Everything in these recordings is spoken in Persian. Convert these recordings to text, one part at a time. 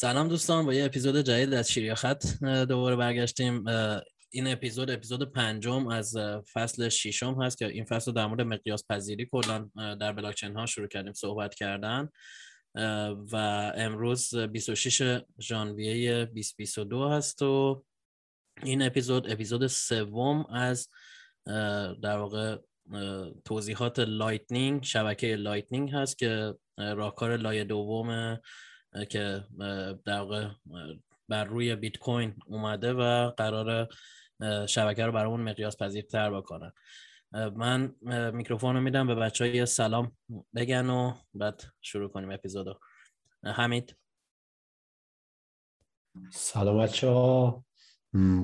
سلام دوستان با یه اپیزود جدید از شیر یا خط دوباره برگشتیم. این اپیزود اپیزود پنجم از فصل ششم هست که این فصل در مورد مقیاس پذیری کلا در بلاکچین ها شروع کردیم صحبت کردن. و امروز 26 ژانویه 2022 هست و این اپیزود اپیزود سوم از در واقع توضیحات لایتنینگ شبکه لایتنینگ هست که راهکار لایه دوم که در واقع بر روی بیت کوین اومده و قرار شبکه رو برامون مقیاس پذیرتر بکنه من میکروفون رو میدم به بچه های سلام بگن و بعد شروع کنیم اپیزودو حمید. سلام بچه ها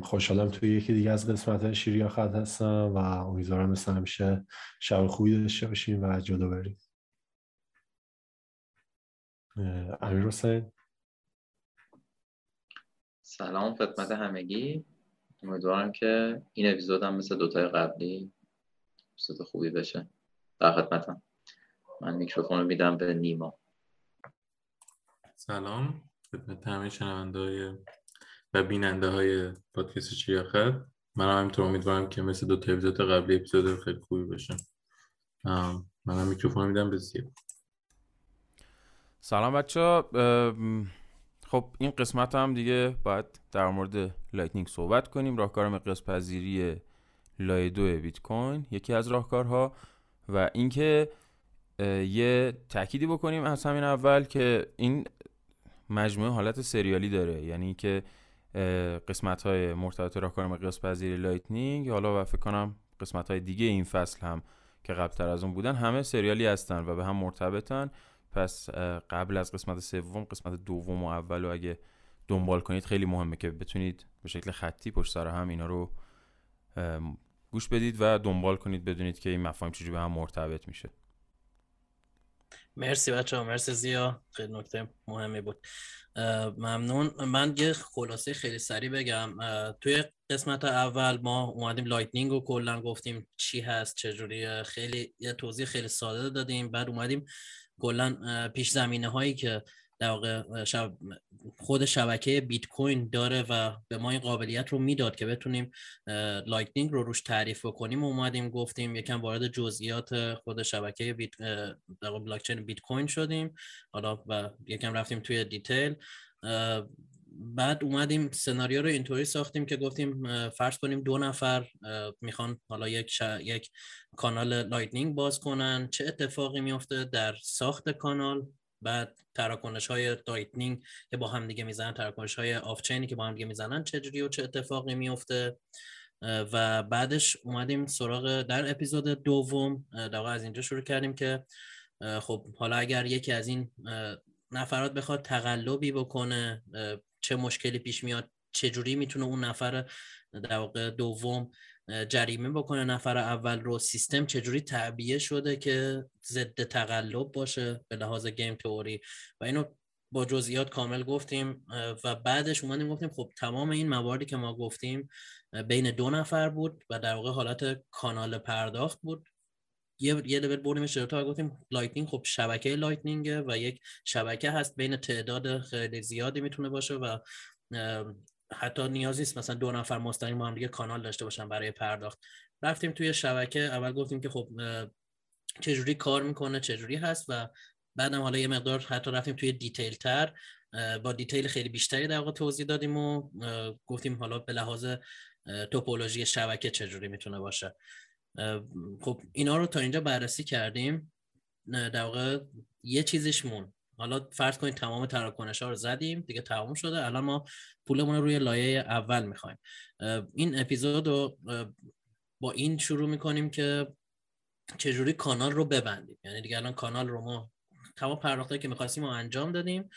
خوشحالم توی یکی دیگه از قسمت شیریا خط هستم و امیدوارم مثل همیشه شب خوبی داشته باشیم و جلو بریم. امیر حسین. سلام خدمت همگی. امیدوارم که این اپیزود هم مثل دوتای قبلی اپیزود خوبی بشه. در خدمتم. من میکروفون رو میدم به نیما. سلام. خدمت همه شنونده و بیننده های پادکست چیاخت من همینطور امیدوارم که مثل دو تا اپیزود قبلی اپیزود خیلی خوبی بشه من هم میکروفون میدم به زیا. سلام بچه خب این قسمت هم دیگه باید در مورد لایتنینگ صحبت کنیم. راهکار مقیاس پذیری لایه دو بیت کوین یکی از راهکارها و اینکه یه تأکیدی بکنیم از همین اول که این مجموعه حالت سریالی داره. یعنی که قسمت های مرتبط راهکار مقیاس پذیری لایتنینگ حالا و فکر کنم قسمت های دیگه این فصل هم که قبلتر از اون بودن همه سریالی هستن و به هم مرتبطن. پس قبل از قسمت سوم قسمت دوم و اول و اگه دنبال کنید خیلی مهمه که بتونید به شکل خطی پشت سر هم اینا رو گوش بدید و دنبال کنید بدونید که این مفاهیم چجوری به هم مرتبط میشه. مرسی بچه ها مرسی زیا. خیلی نکته مهمی بود. ممنون. من یه خلاصه خیلی سریع بگم. توی قسمت اول ما اومدیم لایتنینگ رو کلا گفتیم چی هست چجوری خیلی یه توضیح خیلی ساده دادیم. بعد اومدیم کلا پیش زمینه هایی که در واقع شب خود شبکه بیت کوین داره و به ما این قابلیت رو می‌داد که بتونیم لایتنینگ رو روش تعریف کنیم و اومدیم گفتیم یکم وارد جزئیات خود شبکه بیت بلاکچین بیت کوین شدیم. حالا و یکم رفتیم توی detail. بعد اومدیم سناریو رو اینطوری ساختیم که گفتیم فرض کنیم دو نفر می‌خوان حالا یک, یک کانال لایتنینگ باز کنن. چه اتفاقی میفته در ساخت کانال؟ بعد تراکنش های لایتنینگ که با هم دیگه می‌زنن تراکنش های off-chain ی که با هم دیگه می‌زنن چجوری و چه اتفاقی میفته و بعدش اومدیم سراغ در اپیزود دوم در از اینجا شروع کردیم که خب حالا اگر یکی از این نفرات بخواد تقلبی بکنه چه مشکلی پیش میاد چه جوری می‌تونه اون نفر در واقع دوم جریمه بکنه نفر اول رو. سیستم چجوری تعبیه شده که ضد تقلب باشه به لحاظ گیم تئوری؟ و اینو با جزئیات کامل گفتیم و بعدش اومدیم گفتیم خب تمام این مواردی که ما گفتیم بین دو نفر بود و در واقع حالت کانال پرداخت بود. یه یه لول بردیمش جلوتر گفتیم لایتنینگ خب شبکه لایتنینگه و یک شبکه هست بین تعداد خیلی زیادی می‌تونه باشه و حتی نیازی نیست مثلا دو نفر مستقیم با هم دیگه کانال داشته باشن برای پرداخت. رفتیم توی شبکه اول گفتیم که خب چجوری کار می‌کنه چجوری هست و بعدم حالا یه مقدار حتی رفتیم توی detail تر با detail خیلی بیشتری در واقع توضیح دادیم و گفتیم حالا به لحاظ توپولوژی شبکه چجوری می‌تونه باشه. خب اینا رو تا اینجا بررسی کردیم. در واقع یه چیزش مون. حالا فرض کنید تمام تراکنش ها رو زدیم دیگه تمام شده. الان ما پولمون رو روی لایه اول می‌خوایم. این اپیزود رو با این شروع می‌کنیم که چجوری کانال رو ببندیم. یعنی دیگه الان کانال رو ما تمام پرداختایی که می‌خواستیم رو انجام دادیم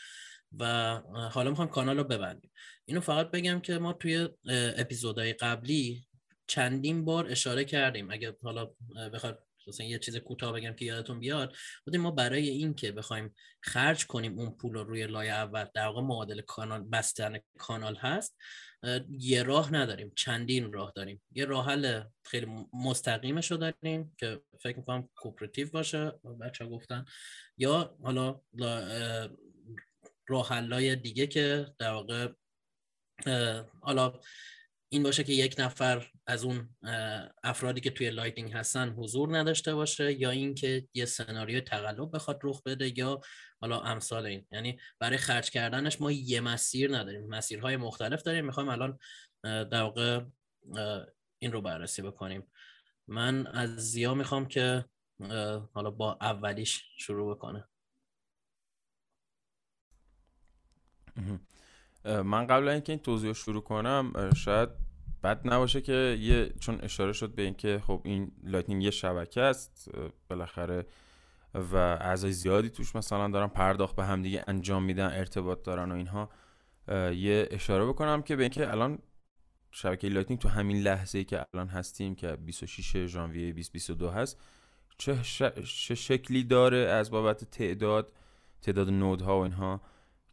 و حالا می‌خوایم کانال رو ببندیم. اینو فقط بگم که ما توی اپیزودهای قبلی چندین بار اشاره کردیم. اگه حالا بخواد مثلا یه چیز کوتاه بگم که یادتون بیاد ما برای این که بخوایم خرج کنیم اون پول رو روی لایه اول در واقع معادل کانال بستن کانال هست یه راه نداریم. چندین راه داریم. یه راه حل خیلی مستقیمش رو داریم که فکر می‌کنم کوپراتیو باشه بچه گفتن. یا حالا راه دیگه که در واقع حالا این باشه که یک نفر از اون افرادی که توی لایتنینگ هستن حضور نداشته باشه یا اینکه یه سناریو تقلب بخواد رخ بده یا حالا امثال این. یعنی برای خرج کردنش ما یه مسیر نداریم. مسیرهای مختلف داریم. می‌خوایم الان در واقع این رو بررسی بکنیم. من از زیا می‌خوام که حالا با اولیش شروع بکنه. من قبل اینکه این توضیح شروع کنم شاید بد نباشه که یه چون اشاره شد به اینکه خب این لایتنینگ یه شبکه است بالاخره و اعضای زیادی توش مثلا دارن پرداخت به همدیگه انجام میدن ارتباط دارن و اینها. یه اشاره بکنم که به اینکه الان شبکه لایتنینگ تو همین لحظه ای که الان هستیم که 26 ژانویه 2022 هست چه, چه شکلی داره از بابت تعداد تعداد node ها و اینها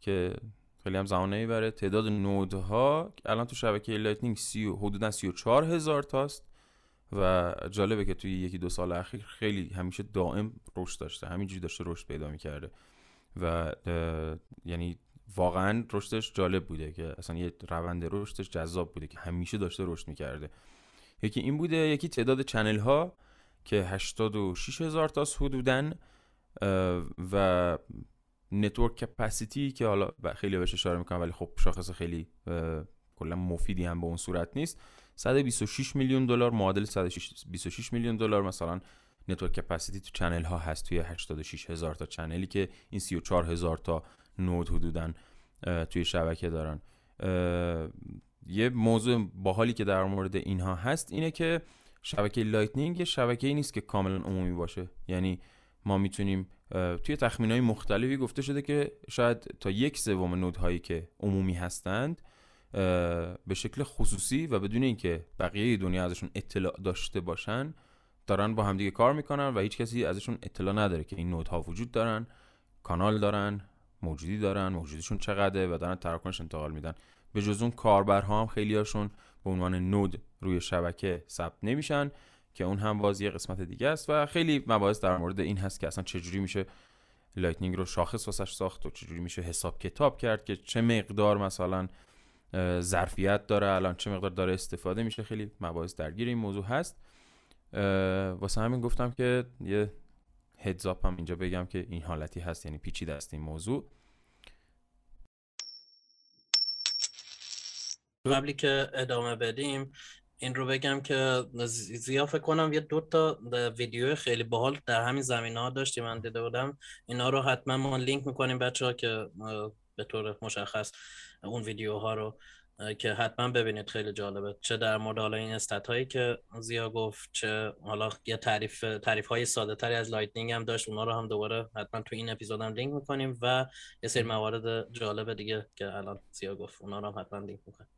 که خیلی هم زمان نمی‌بره تعداد node ها الان تو شبکه لایتنینگ سی و حدودا 34 هزار تاست و جالبه که توی یکی دو سال اخیر خیلی همیشه دائم رشد داشته همینجوری داشته رشد پیدا می‌کرده و یعنی واقعا رشدش جالب بوده که اصلا یه روند رشدش جذاب بوده که همیشه داشته رشد می‌کرده. یکی این بوده یکی تعداد channel ها که 86 هزار تاست حدودا و network capacity که حالا خیلی بهش اشاره می‌کنم ولی خب شاخص خیلی کلا مفیدی هم به اون صورت نیست. 126 میلیون دلار معادل 126 میلیون دلار. مثلا network capacity تو channel ها هست توی 86 هزار تا channel ی که این 34 هزار تا node حدودا توی شبکه دارن. یه موضوع باحالی که در مورد اینها هست اینه که شبکه Lightning یه شبکه ای نیست که کاملا عمومی باشه. یعنی ما می‌تونیم توی تخمین های مختلفی گفته شده که شاید تا یک سوم node هایی که عمومی هستند به شکل خصوصی و بدون اینکه بقیه دنیا ازشون اطلاع داشته باشن دارن با همدیگه کار می‌کنن و هیچ کسی ازشون اطلاع نداره که این node ها وجود دارن کانال دارن موجودی دارن موجودیشون چقدره و دارن تراکنش انتقال میدن. به جز اون کاربرها هم خیلی هاشون به عنوان node روی شبکه ثبت نمیشن. که اون هم باز قسمت دیگه است و خیلی مباحث در مورد این هست که اصلا چجوری میشه Lightning رو شاخص واسش ساخت و چجوری میشه حساب کتاب کرد که چه مقدار مثلا ظرفیت داره الان چه مقدار داره استفاده میشه. خیلی مباحث درگیر این موضوع هست. واسه همین گفتم که یه heads up هم اینجا بگم که این حالتی هست یعنی پیچیده است این موضوع. قبل اینکه ادامه بدیم این رو بگم که زیاد فکر کنم یه دو تا ویدیو خیلی باحال در همین زمینه ها داشتیم من دیده بودم. اینا رو حتما ما لینک می‌کنیم بچه ها که به طور مشخص اون ویدیوها رو که حتما ببینید خیلی جالبه. چه در مورد حالا این stat هایی که ضیا گفت چه حالا یه تعریف تعریف های ساده تری از Lightning هم داشت اونا رو هم دوباره حتما تو این اپیزود هم لینک می‌کنیم و یه سری موارد جالب دیگه که الان ضیا گفت اونا رو هم حتما لینک می‌کنیم.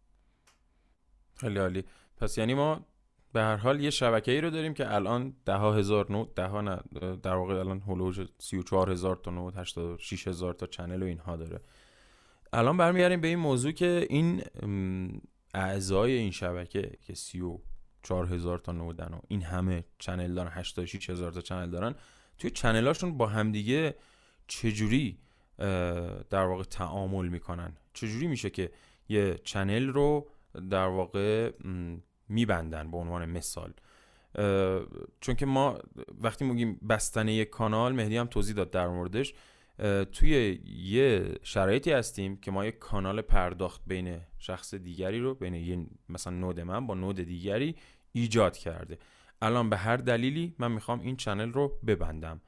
خیلی عالی. پس یعنی ما به هر حال یه شبکه ای رو داریم که الان ده هزار node ده ها در واقع الان حدود 34 هزار تا node 86 هزار تا channel و اینها داره. الان برمیگردیم به این موضوع که این اعضای این شبکه که 34 هزار تا node ن و این همه channel دارن 86 هزار تا channel دارن توی چنلاشون با همدیگه چجوری در واقع تعامل می‌کنن؟ چجوری میشه که یه چنل رو در واقع میبندن به عنوان مثال. چون که ما وقتی میگیم بستن یک کانال مهدی هم توضیح داد در موردش توی یه شرایطی هستیم که ما یک کانال پرداخت بین شخص دیگری رو بین یه مثلا نود من با نود دیگری ایجاد کرده. الان به هر دلیلی من می‌خوام این channel رو ببندم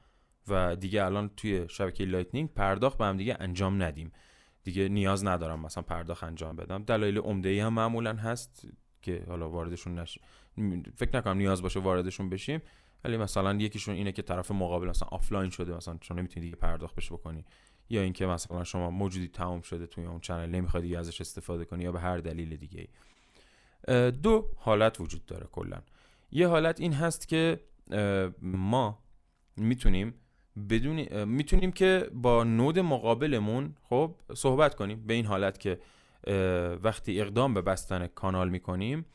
و دیگه الان توی شبکه Lightning پرداخت به هم دیگه انجام ندیم. دیگه نیاز ندارم مثلا پرداخت انجام بدم. دلایل عمده ای هم معمولا هست. که حالا واردشون نش فکر نکنم نیاز باشه واردشون بشیم. ولی مثلا یکیشون اینه که طرف مقابل مثلا آفلاین شده مثلا چون نمی‌تونی دیگه پرداخت بهش بکنی. یا اینکه مثلا شما موجودی تمام شده توی اون channel نمی‌خوای دیگه ازش استفاده کنی یا به هر دلیل دیگه. دو حالت وجود داره کلا. یه حالت این هست که ما می‌تونیم بدون می‌تونیم که با نود مقابلمون خب صحبت کنیم به این حالت که وقتی اقدام به بستن کانال می‌کنیم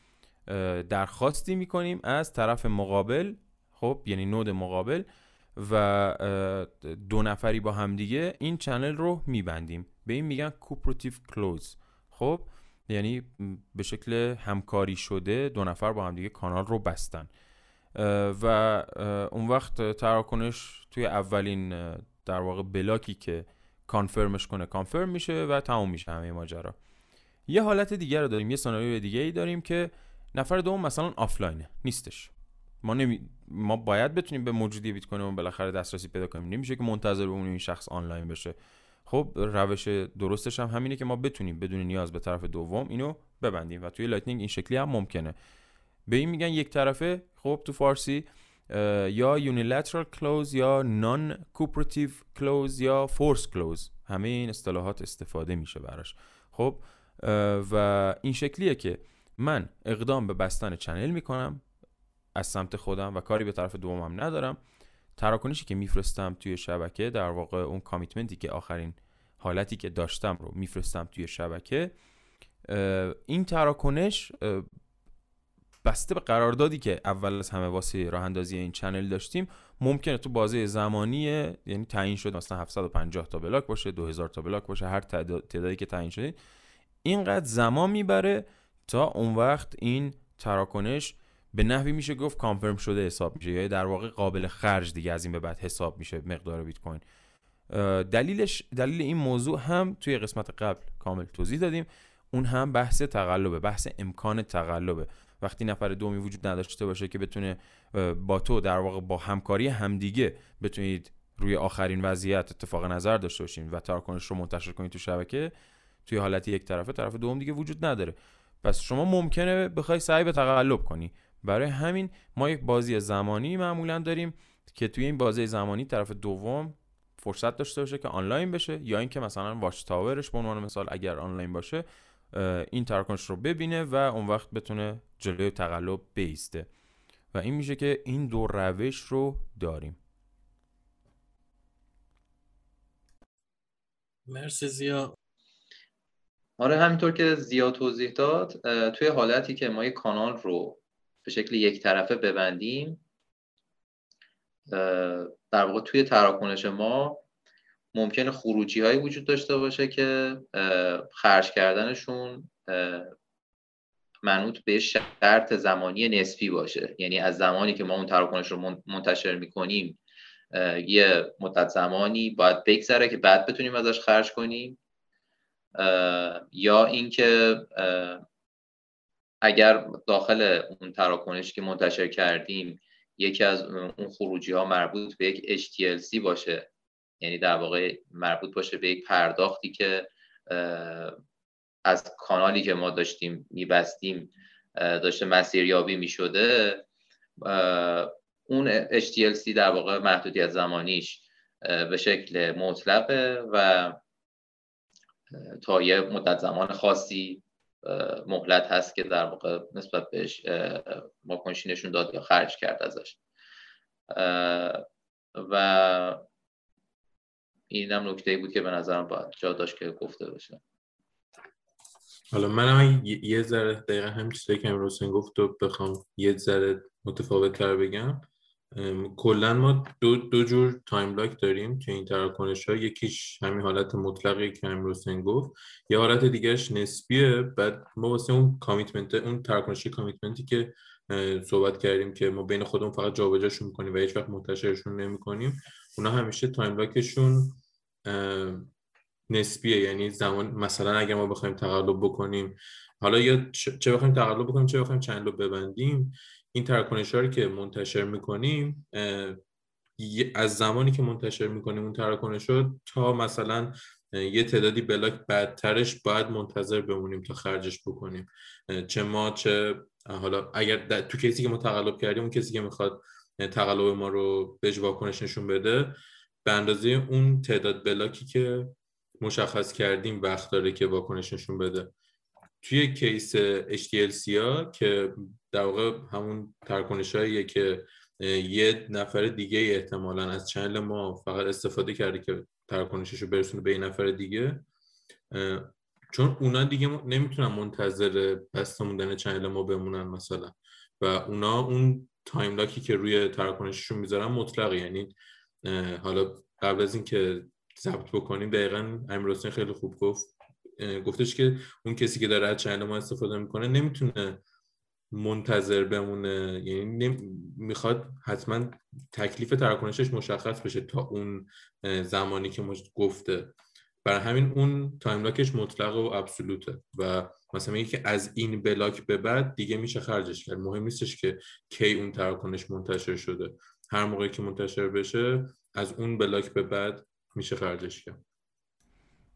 درخواستی می‌کنیم از طرف مقابل خب یعنی نود مقابل و دو نفری با همدیگه این چنل رو میبندیم. به این میگن کوپراتیو کلوز خب یعنی به شکل همکاری شده دو نفر با هم دیگه کانال رو بستن. و اون وقت تراکنش توی اولین در واقع بلاکی که کانفرمش کنه کانفرم میشه و تموم میشه همه ماجرا. یه حالت دیگر رو داریم یه سناریو دیگه ای داریم که نفر دوم مثلا آفلاینه نیستش. ما نمی... ما باید بتونیم به موجودی بیت کوین بالاخره دسترسی پیدا کنیم. نمیشه که منتظر بمونیم این شخص آنلاین بشه. خب روش درستش هم همینه که ما بتونیم بدون نیاز به طرف دوم اینو ببندیم و توی Lightning این شکلی هم ممکنه. به این میگن یک طرفه خب تو فارسی یا unilateral close یا non-cooperative close یا force close همه این اصطلاحات استفاده میشه براش. خب و این شکلیه که من اقدام به بستن channel می‌کنم از سمت خودم و کاری به طرف دومم ندارم. تراکنشی که میفرستم توی شبکه در واقع اون کامیتمنتی که آخرین حالتی که داشتم رو میفرستم توی شبکه این تراکنش بسته به قراردادی که اول از همه واسه راه اندازی این چنل داشتیم ممکنه تو بازه زمانی یعنی تعیین شد مثلا 750 تا بلاک باشه 2000 تا بلاک باشه هر تعدادی که تعیین شده اینقدر زمان می‌بره تا اون وقت این تراکنش به نحوی میشه گفت کانفرم شده حساب میشه. یا در واقع قابل خرج دیگه از این به بعد حساب میشه مقدار بیت کوین. دلیلش دلیل این موضوع هم توی قسمت قبل کامل توضیح دادیم. اون هم بحث تقلبه بحث امکان تقلبه. وقتی نفر دومی وجود نداشته باشه که بتونه با تو در واقع با همکاری همدیگه بتونید روی آخرین وضعیت اتفاق نظر داشته باشین و تراکنش رو منتشر کنید تو شبکه توی حالت یک طرفه طرف دوم دیگه وجود نداره. پس شما ممکنه بخوای سعی به تقلب کنی. برای همین ما یک بازی زمانی معمولا داریم که توی این بازی زمانی طرف دوم فرصت داشته باشه که آنلاین بشه یا اینکه مثلا واچ تاورش به عنوان مثال اگر آنلاین باشه این تراکنش رو ببینه و اون وقت بتونه جلوی تقلب بیسته. و این میشه که این دو روش رو داریم. مرسی زیا. آره همینطور که زیاد توضیح داد توی حالتی که ما یک کانال رو به شکل یک طرفه ببندیم در واقع توی تراکنش ما ممکنه خروجی هایی وجود داشته باشه که خرج کردنشون منوط به شرط زمانی نسبی باشه. یعنی از زمانی که ما اون تراکنش رو منتشر می‌کنیم یه مدت زمانی باید بگذره که بعد بتونیم ازش خرج کنیم. یا اینکه اگر داخل اون تراکنش که منتشر کردیم یکی از اون خروجی ها مربوط به یک HTLC باشه یعنی در واقع مربوط باشه به یک پرداختی که از کانالی که ما داشتیم میبستیم داشته مسیریابی می‌شده اون HTLC در واقع محدودیت زمانیش به شکل مطلقه و تا یه مدت زمان خاصی مهلت هست که در واقع نسبت بهش واکنشی نشون داد یا خرج کرد ازش. و این هم نکته بود که به نظرم باید جا داشت که گفته باشه حالا من هم یه ذره دقیقا هم چیزی که امیر گفت و بخوام یه ذره متفاوت تر بگم. کلا ما دو, دو جور time lock داریم که این تراکنش ها یکیش همین حالت مطلقی که امیر گفت یه حالت دیگرش نسبیه. بعد ما واسه اون commitment اون تراکنشی commitment ی که صحبت کردیم که ما بین خودمون فقط جابجاشون می‌کنیم و هیچ وقت منتشرشون نمی‌کنیم اونا همیشه time lock شون نسبیه. یعنی زمان مثلا اگر ما بخوایم تقلب بکنیم حالا یا چه بخوایم تقلب بکنیم چه بخوایم چند رو ببندیم این تراکنش رو که منتشر می‌کنیم از زمانی که منتشر می‌کنیم اون تراکنش رو تا مثلا یه تعدادی بلاک بعدترش باید منتظر بمونیم تا خرجش بکنیم. چه ما چه حالا اگر تو کسی که ما تقلب کردیم اون کسی که می‌خواد تقلب ما رو بهش واکنش نشون بده به اندازه اون تعداد بلاکی که مشخص کردیم وقت داره که واکنش نشون بده. توی case HTLC ها که در واقع همون تراکنش هاییه که یه نفر دیگه احتمالا از channel ما فقط استفاده کرده که تراکنشش رو برسونه به یه نفر دیگه. چون اونا دیگه نمی‌تونن منتظر بسته موندن channel ما بمونن مثلا. و اونا اون time lock ی که روی تراکنششون می‌ذارن مطلقه. یعنی حالا قبل از اینکه ضبط بکنیم دقیقا امیر خیلی خوب گفت گفتش که اون کسی که داره از channel ما استفاده می‌کنه نمی‌تونه منتظر بمونه. یعنی می‌خواد حتما تکلیف تراکنشش مشخص بشه تا اون زمانی که مش... گفته. برای همین اون time lock ش مطلق و absolute ه و مثلا میگه که از این بلاک به بعد دیگه میشه خرجش کرد. مهم نیستش که کی اون تراکنش منتشر شده. هر موقعی که منتشر بشه از اون بلاک به بعد میشه خرجش کرد.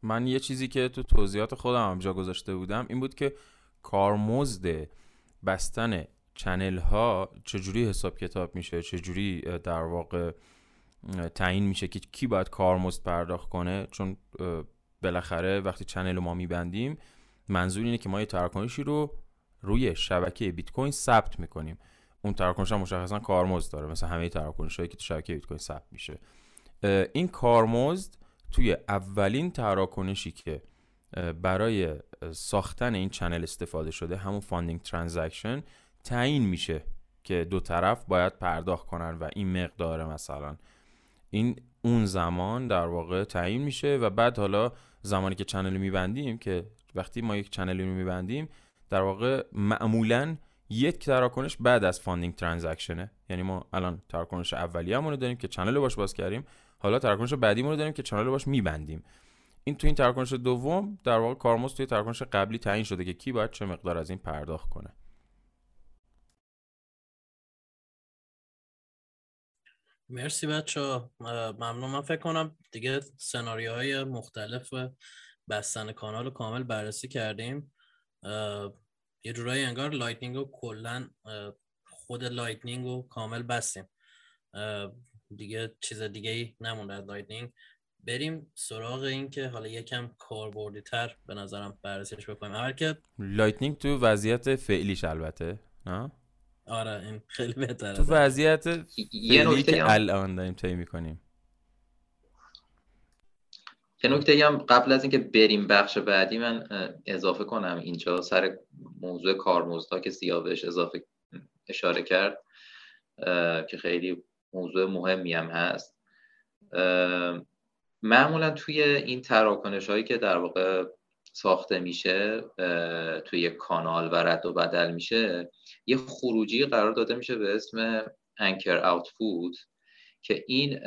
من یه چیزی که تو توضیحات خودم هم جا گذاشته بودم این بود که کارمزد بستن channel ها چجوری حساب کتاب میشه چجوری در واقع تعیین میشه که کی باید کارمزد پرداخت کنه. چون بالاخره وقتی channel ما میبندیم منظور اینه که ما یه تراکنشی رو روی شبکه بیت کوین ثبت می‌کنیم. اون تراکنش هم مشخصا کارمزد داره مثل همه تراکنش هایی که تو شبکه بیت کوین ثبت میشه. این کارمزد توی اولین تراکنشی که برای ساختن این channel استفاده شده همون funding transaction تعیین میشه که دو طرف باید پرداخت کنن و این مقدار مثلا. این اون زمان در واقع تعیین میشه و بعد حالا زمانی که channel میبندیم که وقتی ما یک channel ی رو میبندیم در واقع معمولا یک تراکنش بعد از funding transaction ه. یعنی ما الان تراکنش اولیه‌مون رو داریم که channel رو باش باز کردیم. حالا تراکنش بعدیمون رو داریم که channel رو باش میبندیم. این تو این تراکنش دوم در واقع کارمزد توی تراکنش قبلی تعیین شده که کی باید چه مقدار از این پرداخت کنه. مرسی بچه ممنون. من فکر کنم دیگه سناریوهای مختلف بستن کانال رو کامل بررسی کردیم. یه جورایی انگار Lightning رو کلا خود Lightning رو کامل بستیم. دیگه چیز دیگه ای نمونده از Lightning بریم سراغ این که حالا یکم کاربردی تر به نظرم بررسیش بکنیم. اول که Lightning تو وضعیت فعلیش البته نه؟ آره این خیلی بهتره. تو وضعیت فعلی که الان داریم طی می‌کنیم. یه نکته هم قبل از اینکه بریم بخش بعدی من اضافه کنم اینجا سر موضوع کارمزدها که سیاوش اضافه اشاره کرد که خیلی موضوع مهمی هم هست. معمولا توی این تراکنش هایی که در واقع ساخته میشه توی کانال و رد و بدل میشه یه خروجی قرار داده میشه به اسم انکر آوتپوت که این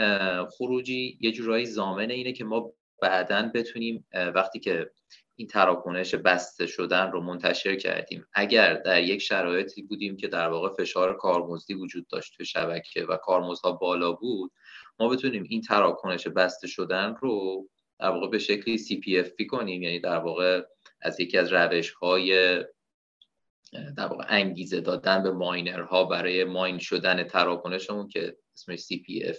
خروجی یه جورایی زامن اینه که ما بعدا بتونیم وقتی که این تراکنش بسته شدن رو منتشر کردیم. اگر در یک شرایطی بودیم که در واقع فشار کارمزدی وجود داشت تو شبکه و کارمزدها بالا بود ما بتونیم این تراکنش بسته شدن رو در واقع به شکلی CPF کنیم. یعنی در واقع از یکی از روش های در واقع انگیزه دادن به ماینرها برای ماین شدن تراکنشمون که اسمش CPF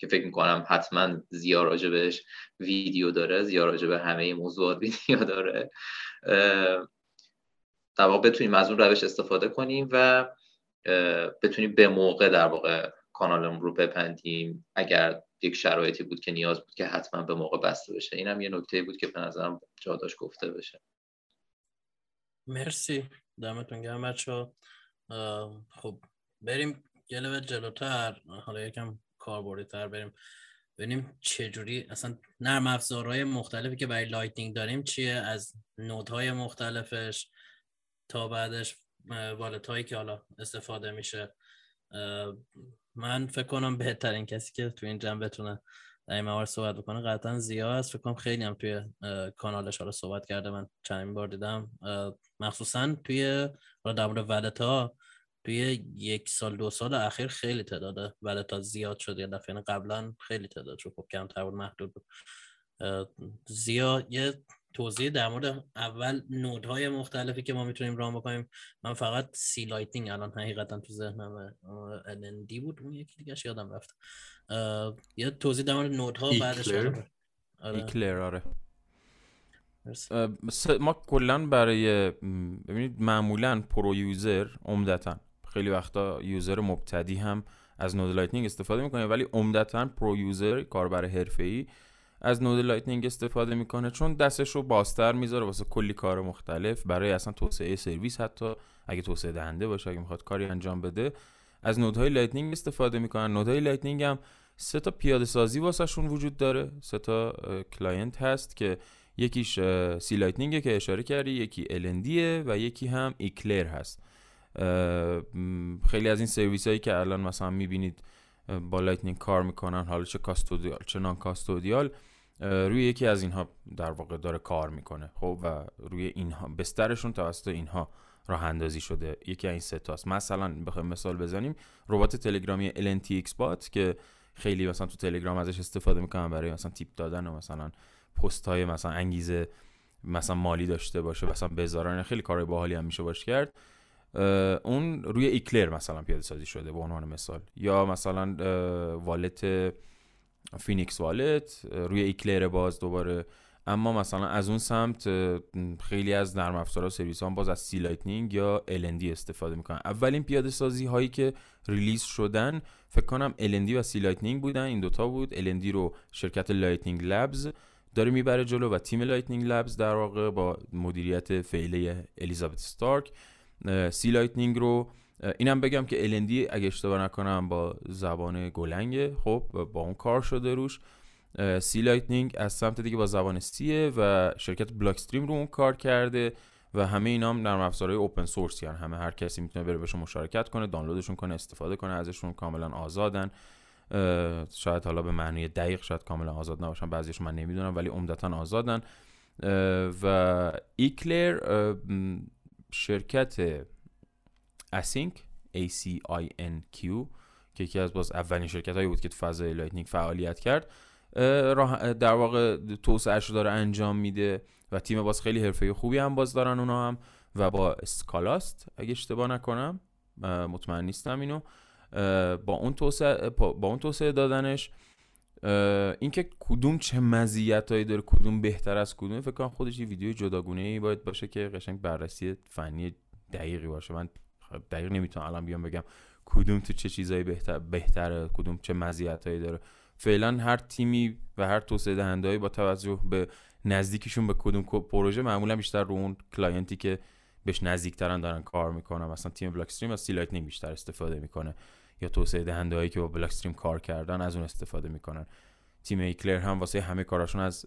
که فکر می‌کنم حتما راجع بهش ویدیو داره راجع به همه موضوعات ویدیو داره. در واقع بتونیم از اون روش استفاده کنیم و بتونیم به موقع در واقع کانالمون رو بپندیم. اگر یک شرایطی بود که نیاز بود که حتما به موقع بسته بشه. اینم یه نکته بود که به نظرم جاداش گفته بشه. مرسی. دمتون گرم بچه خب بریم یه جلوتر. حالا یکم کاربردی تر بریم. ببینیم چجوری اصلا نرم افزارهای مختلفی که برای Lightning داریم چیه؟ از node های مختلفش تا بعدش wallet هایی که حالا استفاده میشه. من فکر کنم بهترین کسی که تو این جمع بتونه در این موارد صحبت بکنه قطعا ضیا است فکر کنم خیلی هم توی کانالش حالا صحبت کرده من چند بار دیدم. مخصوصا توی در مورد wallet ها توی یک سال دو سال اخیر خیلی تعداد wallet زیاد شد. یه دفعه یعنی قبلا خیلی تعداد شد. خب کمتر بود محدود بود. ضیا. یه توضیح در مورد اول node های مختلفی که ما می‌تونیم run بکنیم. من فقط C-Lightning الان حقیقتا تو ذهنم LND بود. اون یکی دیگه یادم رفت. یه توضیح در مورد node ها بعدش Eclair؟ آره. ما کلا برای ببینید معمولا pro user عمدتا خیلی وقتا user مبتدی هم از node Lightning استفاده می‌کنه ولی عمدتا pro user کاربر حرفه‌ای از node Lightning استفاده می‌کنه چون دستش رو بازتر می‌ذاره واسه کلی کار مختلف. برای اصلا توسعه سرویس حتی اگه توسعه دهنده باشه اگه می‌خواد کاری انجام بده از node های Lightning استفاده می‌کنن. node های Lightning هم سه تا پیاده سازی واسهشون وجود داره. سه تا client هست که یکیش C-Lightning ه که اشاره کردی یکی LND ه و یکی هم Eclair هست. خیلی از این سرویس هایی که الان مثلا می‌بینید با Lightning کار می‌کنن حالا چه custodial چه non-custodial روی یکی از اینها در واقع داره کار می‌کنه خب و روی اینها بسترشون توسط اینها راه اندازی شده. یکی از این ستاست مثلا بخوایم مثال بزنیم ربات تلگرامی LNTXBot که خیلی مثلا تو تلگرام ازش استفاده می‌کنن برای مثلا tip دادن و مثلا پست های مثلا انگیزه مثلا مالی داشته باشه مثلا بذارن خیلی کارهای باحالی هم میشه باش کرد. اون روی Eclair مثلا پیاده سازی شده به عنوان مثال. یا مثلا wallet Phoenix Wallet روی Eclair باز دوباره. اما مثلا از اون سمت خیلی از نرم افزارها و سرویس ها باز از C-Lightning یا LND استفاده می‌کنن. اولین پیاده سازی هایی که release شدن فکر کنم LND و C-Lightning بودن. این دوتا بود. LND رو شرکت Lightning Labs داره می‌بره جلو و تیم Lightning Labs در واقع با مدیریت فعلی Elizabeth Stark. C-Lightning رو. اینم بگم که LND اگه اشتباه نکنم با زبان Golang ه. خب با اون کار شده روش. C-Lightning از سمت دیگه با زبان C ه و شرکت Blockstream رو اون کار کرده و همه اینا هم نرم افزارهای open source یعنی همه هر کسی می‌تونه بره بهشون مشارکت کنه دانلودشون کنه استفاده کنه ازشون کاملا آزادن. شاید حالا به معنی دقیق شاید کاملا آزاد نباشن بعضیش من نمی‌دونم ولی عمدتا آزادن. و Eclair شرکت ACINQ A-C-I-N-Q که یکی از باز اولین شرکت هایی بود که تو فضای Lightning فعالیت کرد در واقع توسعهش رو داره انجام میده و تیم باز خیلی حرفه‌ای خوبی هم باز دارن اونا هم و با Scala ست اگه اشتباه نکنم مطمئن نیستم اینو با اون توسعه با اون توسعه دادنش اینکه کدوم چه مزیتایی داره کدوم بهتر از کدوم فکر کنم خودش یه ویدیو جداگونه ای باید باشه که قشنگ بررسی فنی دقیقی باشه. من دقیق نمی‌تونم الان بیام بگم کدوم تو چه چیزایی بهتر بهتره کدوم چه مزیتایی داره. فعلا هر تیمی و هر توسعه دهندهایی با توجه به نزدیکیشون به کدوم پروژه معمولا بیشتر رو اون client ی که بهش نزدیکترن دارن کار می‌کنن. مثلا تیم Blockstream از C-Lightning بیشتر استفاده می‌کنه. یا توسعه دهنده هایی که با Blockstream کار کردن از اون استفاده می‌کنن. تیم Eclair هم واسه همه کاراشون از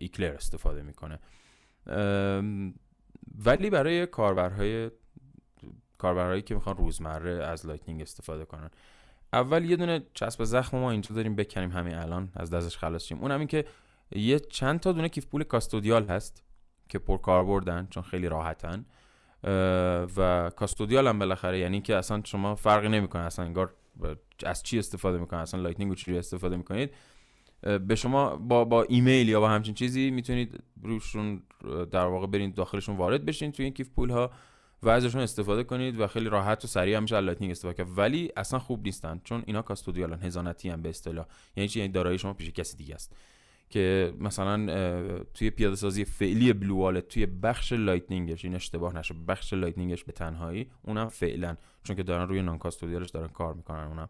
Eclair استفاده می‌کنه. ولی برای کاربرهای کاربرهایی که می‌خوان روزمره از Lightning استفاده کنن. اول یه دونه چسب زخم ما اینجا داریم بکنیم همین الان از دستش خلاص شیم. اونم این که یه چند تا دونه کیف پول custodial هست که پر کار بردن چون خیلی راحتن. و custodial هم بالاخره یعنی که اصلا شما فرقی نمی‌کنه. اصلا انگار از چی استفاده می‌کنه؟ اصلا Lightning چجوری استفاده می‌کنید؟ به شما با با ایمیل یا با همچین چیزی می‌تونید روشون در واقع برید داخلشون وارد بشین توی این کیف پول ها و ازشون استفاده کنید و خیلی راحت و سریع میشه Lightning استفاده کرد. ولی اصلا خوب نیستن چون اینا custodial ن حضانتی هم به اصطلاح. یعنی چی؟ یعنی دارایی شما پیش کسی دیگه است. که مثلا توی پیاده سازی فعلی BlueWallet توی بخش Lightning ش این اشتباه نشه بخش Lightning ش به تنهایی اونم فعلا. چون که دارن روی non-custodial ش دارن کار می‌کنن اونم.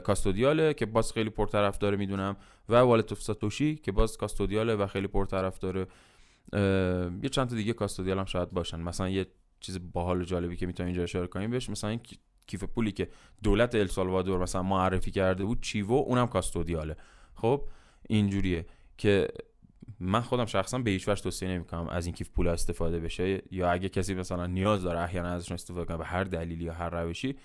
کاستودیاله که باز خیلی پرطرف داره می‌دونم. و والت اف ساتوشی که باز کاستودیاله و خیلی پرطرف داره یه چند تا دیگه کاستودیال هم شاید باشن. مثلا یه چیز باحال و جالبی که می‌تونم اینجا اشاره کنیم بهش مثلا کیف پولی که دولت السالوادور مثلا معرفی کرده بود چیوو اونم کاستودیاله. خب؟ اینجوریه که من خودم شخصا به هیچ وجه توصیه نمی‌کنم از این کیف پول استفاده بشه یا اگه کسی مثلا نیاز داره احیانا ازشون استفاده کنه به هر دلیلی یا هر روشی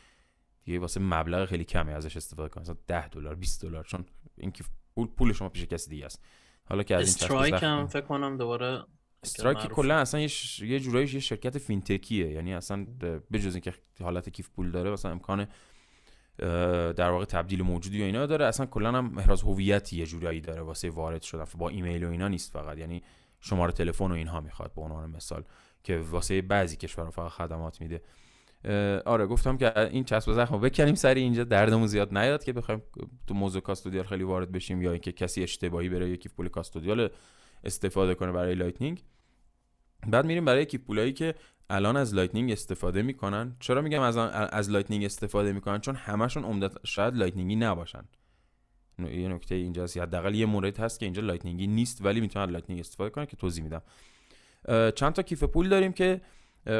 دیگه واسه مبلغ خیلی کمی ازش استفاده کنه. مثلا 10 دلار 20 دلار چون این کیف پول پول شما پیش کسی دیگه است. حالا که از این استرایک هم فکر کنم دوباره استرایک کلا اصلا یه, ش... یه جورایش یه شرکت fintech یه. یعنی اصلا بجز اینکه حالت کیف پول داره مثلا امکان در واقع تبدیل موجودی و اینا داره. اصلا کلا هم احراز هویتی یه جورایی داره واسه وارد شدن. با ایمیل و اینا نیست فقط. یعنی شماره تلفن و اینها می‌خواد به عنوان مثال که واسه بعضی کشورها فقط خدمات میده. آره گفتم که این چسب زخم بکنیم سری. اینجا دردمون زیاد نیاد که بخوایم تو موضوع custodial خیلی وارد بشیم یا اینکه کسی اشتباهی بره یکی پول custodial استفاده کنه برای Lightning بعد میریم برای کیف پولایی که الان از Lightning استفاده می‌کنن. چرا میگم از از Lightning استفاده می‌کنن؟ چون همشون عمدتا شاید Lightning ی نباشن. یه نکته اینجاست. حداقل یه مورد هست که اینجا Lightning ی نیست ولی می‌تونن Lightning استفاده کنن که توضیح میدم. چند تا کیف پول داریم که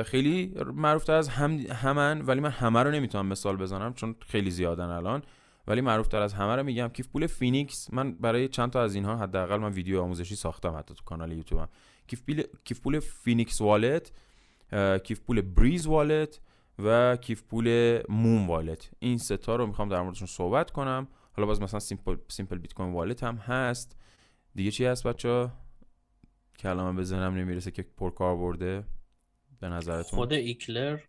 خیلی معروف هم هستن ولی من همه رو نمی‌تونم مثال بزنم چون خیلی زیادن الان. ولی معروف تر از همه رو میگم. کیف پول Phoenix. من برای چند تا از اینها حداقل من ویدیو آموزشی ساختم حتی تو کانال یوتیوبم. کیف کیف پول Phoenix Wallet کیف پول Breez Wallet و کیف پول Muun Wallet. این سه تا رو می‌خوام در موردشون صحبت کنم. حالا باز مثلا Simple Simple Bitcoin Wallet هم هست. دیگه چی هست بچه؟ کلامه بزنم نمی‌رسه که پرکار برده. به نظرتون؟ خود ایکلر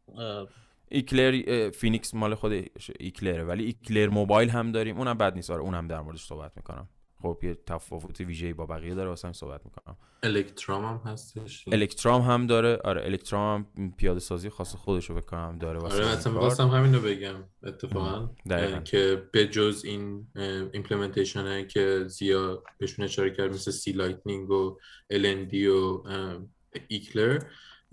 ایکلر فینیکس مال خود ایکلره. ولی ایکلر موبایل هم داریم. اونم بد نیست. آره اونم در موردش صحبت می‌کنم. خب یه تفاوت ویژه‌ای با بقیه داره واسه صحبت می‌کنم. الکترام هم هستش؟ الکترام هم داره. آره الکترام هم پیاده سازی خاص خودش رو بکنم داره واسه آره مثلا واسه همین رو بگم اتفاقا. که به جز این implementation که زیاد بهشون اشاره کرد مثل c-lightning و LND و Eclair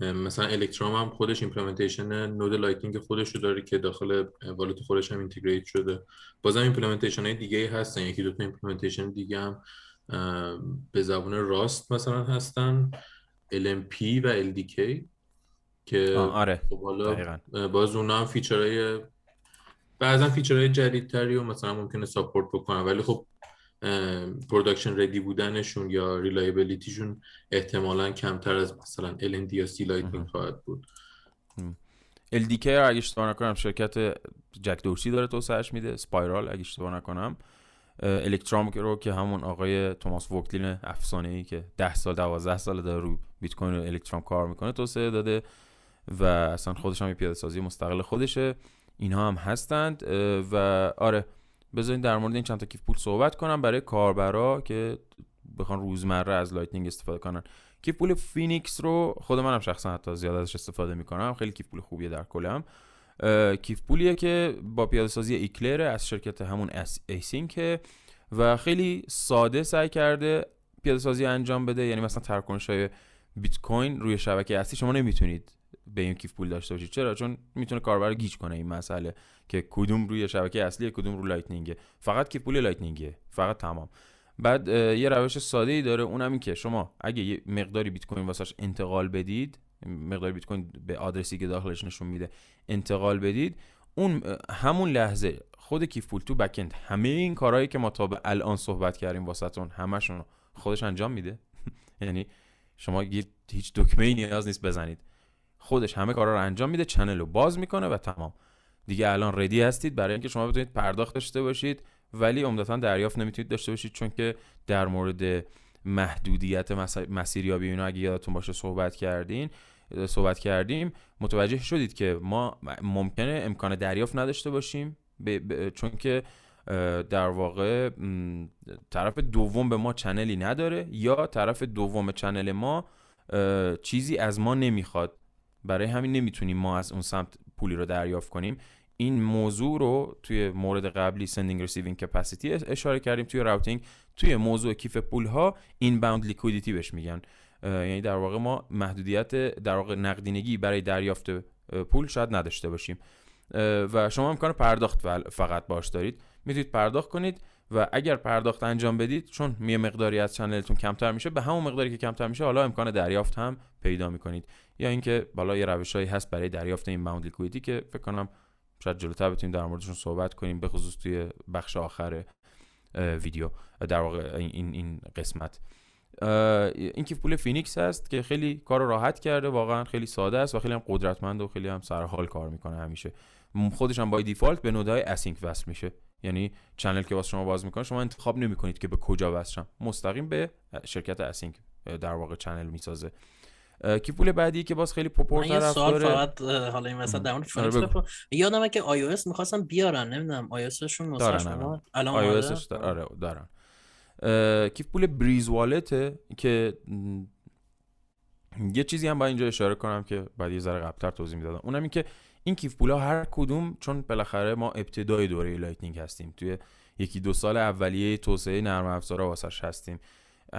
مثلا Electrum هم خودش implementation node Lightning خودش رو داره که داخل wallet خودش هم integrate شده. بازم implementation های دیگه هستن. یکی دو تا implementation دیگه هم به زبان Rust مثلا هستن. LMP و LDK که آره. خب حالا باز اونا هم feature های بعضا feature های جدیدتری و مثلا ممکنه support بکنن. ولی خب production ready بودنشون یا reliability شون احتمالا کمتر از مثلا LND یا c-lightning خواهد بود. LDK اگه اشتباه نکنم شرکت جک دورسی داره توسعهش میده Spiral اگه اشتباه نکنم. Electrum رو که همون آقای توماس ووگتلین افسانه ای که 10 سال 12 سال داره رو بیت کوین و Electrum کار می‌کنه توسعه داده و اصلا خودش هم پیاده سازی مستقل خودشه. اینها هم هستند. و آره بذارین در مورد این چند تا کیف پول صحبت کنم. برای کاربرا که بخوان روزمره از Lightning استفاده کنن. کیف پول Phoenix رو خود منم شخصا حتی زیاد ازش استفاده می‌کنم. خیلی کیف پول خوبیه در کل هم. کیف پولیه که با پیاده سازی Eclair از شرکت همون ACINQ و خیلی ساده سعی کرده پیاده سازی انجام بده. یعنی مثلا تراکنش های بیت کوین روی شبکه اصلی شما نمی‌تونید به این کیف پول داشته باشید چرا؟ چون می‌تونه کاربر گیج کنه این مسئله که کدوم روی شبکه اصلی کدوم رو Lightning ه فقط کیف پول Lightning ه فقط تمام. بعد یه روش ساده ای داره اونم این که شما اگه یه مقداری بیت کوین واسش انتقال بدید مقدار بیت کوین به آدرسی که داخلش نشون میده انتقال بدید اون همون لحظه خود کیف پول تو backend همه این کارهایی که ما تا به الان صحبت کردیم واسهتون همشون خودش انجام میده. یعنی شما هیچ دکمه ای نیاز نیست بزنید. خودش همه کارا رو انجام میده چنل رو باز می‌کنه و تمام. دیگه الان ردی هستید برای اینکه شما بتونید پرداخت داشته باشید ولی عمدتا دریافت نمی‌تونید داشته باشید چون که در مورد محدودیت مسیریابی اینا اگه یادتون باشه صحبت کردین صحبت کردیم متوجه شدید که ما ممکنه امکان دریافت نداشته باشیم چون که در واقع طرف دوم به ما channel ی نداره یا طرف دوم channel ما چیزی از ما نمی‌خواد. برای همین نمی‌تونیم ما از اون سمت پولی رو دریافت کنیم. این موضوع رو توی مورد قبلی sending receiving capacity اشاره کردیم توی routing توی موضوع کیف پول ها inbound liquidity بهش میگن. یعنی در واقع ما محدودیت در واقع نقدینگی برای دریافت پول شاید نداشته باشیم. و شما امکان پرداخت فقط باش دارید. می‌تونید پرداخت کنید و اگر پرداخت انجام بدید چون یه مقداری از channel تون کمتر میشه به همون مقداری که کمتر میشه حالا امکان دریافت هم پیدا می‌کنید. یا اینکه بالا یه روشهایی هست برای دریافت inbound liquidity که فکر کنم شاید جلوتر بتونیم در موردشون صحبت کنیم به خصوص توی بخش آخر ویدیو در واقع این این قسمت. این کیف پول Phoenix هست که خیلی کار راحت کرده واقعا خیلی ساده است و خیلی هم قدرتمند و خیلی هم سرحال کار می‌کنه همیشه. خودش هم by default به node های ACINQ وصل میشه. یعنی channel که واسه شما باز می‌کنه شما انتخاب نمی‌کنید که به کجا وصل مستقیم به شرکت ACINQ در واقع channel می‌سازه. پول بعدی که باز خیلی پرطرفداره سوال فقط حالا این مثلا در مورد یادمه که iOS می‌خواستن بیارن نمی‌دونم iOS شون دارن الان. iOS ش آره دارن. کیف پول Breez Wallet ه که یه چیزی هم با اینجا اشاره کنم که بعد یه ذره قبلتر توضیح می‌دادم. اونم این که این کیف پولا هر کدوم چون بالاخره ما ابتدای دوره Lightning هستیم توی یکی دو سال اولیه توسعه نرم افزارا واسش هستیم.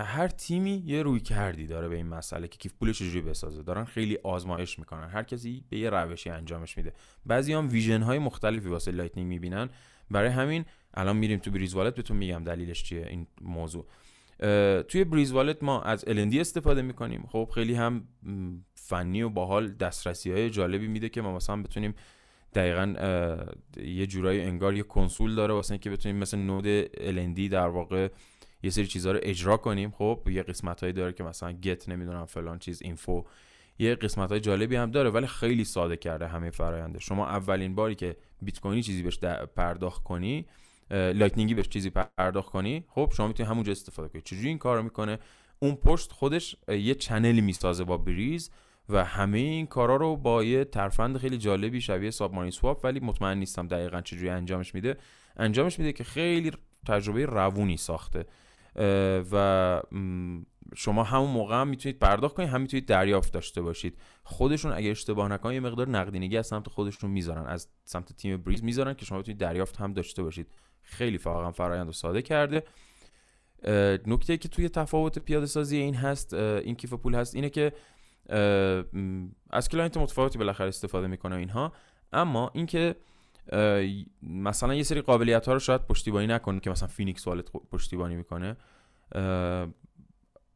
هر تیمی یه رویکردی داره به این مسئله که کیف پولش چجوری بسازه. دارن خیلی آزمایش می‌کنن. هر کسی به یه روشی انجامش میده. بعضی هم vision های مختلفی واسه Lightning می‌بینن. برای همین الان میریم تو Breez Wallet. بهتون میگم دلیلش چیه این موضوع. توی Breez Wallet ما از LND استفاده می‌کنیم. خب خیلی هم فنی و باحال دسترسی های جالبی میده که ما مثلا بتونیم دقیقا یه جورایی انگار یه کنسول داره واسه اینکه بتونیم مثل node LND در واقع یه سری چیزها رو اجرا کنیم. خب یه قسمت هایی داره که مثلا get نمی‌دونم فلان چیز info یه قسمت های جالبی هم داره ولی خیلی ساده کرده همه فراینده شما اولین باری که بیت کوینی چیزی بهش پرداخت کنی Lightning ی بهش چیزی پرداخت کنی خب شما می‌تونی همونجا استفاده کنی. چجوری این کارو می‌کنه؟ اون پشت خودش یه چنلی می‌سازه با بریز و همه این کارا رو با یه ترفند خیلی جالبی شبیه ساب مانی سواپ ولی مطمئن نیستم دقیقا چجوری انجامش میده. انجامش میده که خیلی تجربه روونی ساخته. و شما همون موقع هم می‌تونید پرداخت کنید هم می‌تونید دریافت داشته باشید. خودشون اگر اشتباه نکنم یه مقدار نقدینگی از سمت خودشون می‌ذارن از سمت تیم بریز می‌ذارن که شما بتونید دریافت هم داشته باشید. خیلی واقعا فرایند و ساده کرده. نکته که توی تفاوت پیاده سازی این هست این کیف پول هست اینه که از client متفاوتی بالاخره استفاده می‌کنه اینها. اما اینکه مثلا یه سری قابلیت ها رو شاید پشتیبانی نکنه که مثلا Phoenix wallet پشتیبانی می‌کنه.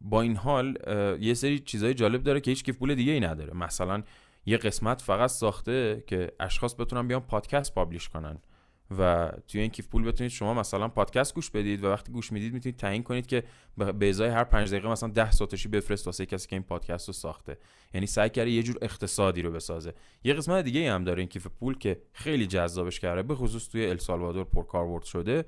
با این حال یه سری چیزای جالب داره که هیچ کیف پول دیگه ای نداره. مثلا یه قسمت فقط ساخته که اشخاص بتونن بیان پادکست publish کنن. و توی این کیف پول بتونید شما مثلا پادکست گوش بدید و وقتی گوش می‌دید می‌تونید تعیین کنید که به ازای هر پنج دقیقه مثلا 10 ساتوشی بفرست واسه کسی که این پادکست رو ساخته. یعنی سعی کرده یه جور اقتصادی رو بسازه. یه قسمت دیگه هم داره این کیف پول که خیلی جذابش کرده به خصوص توی السالوادور پرکاربرد شده.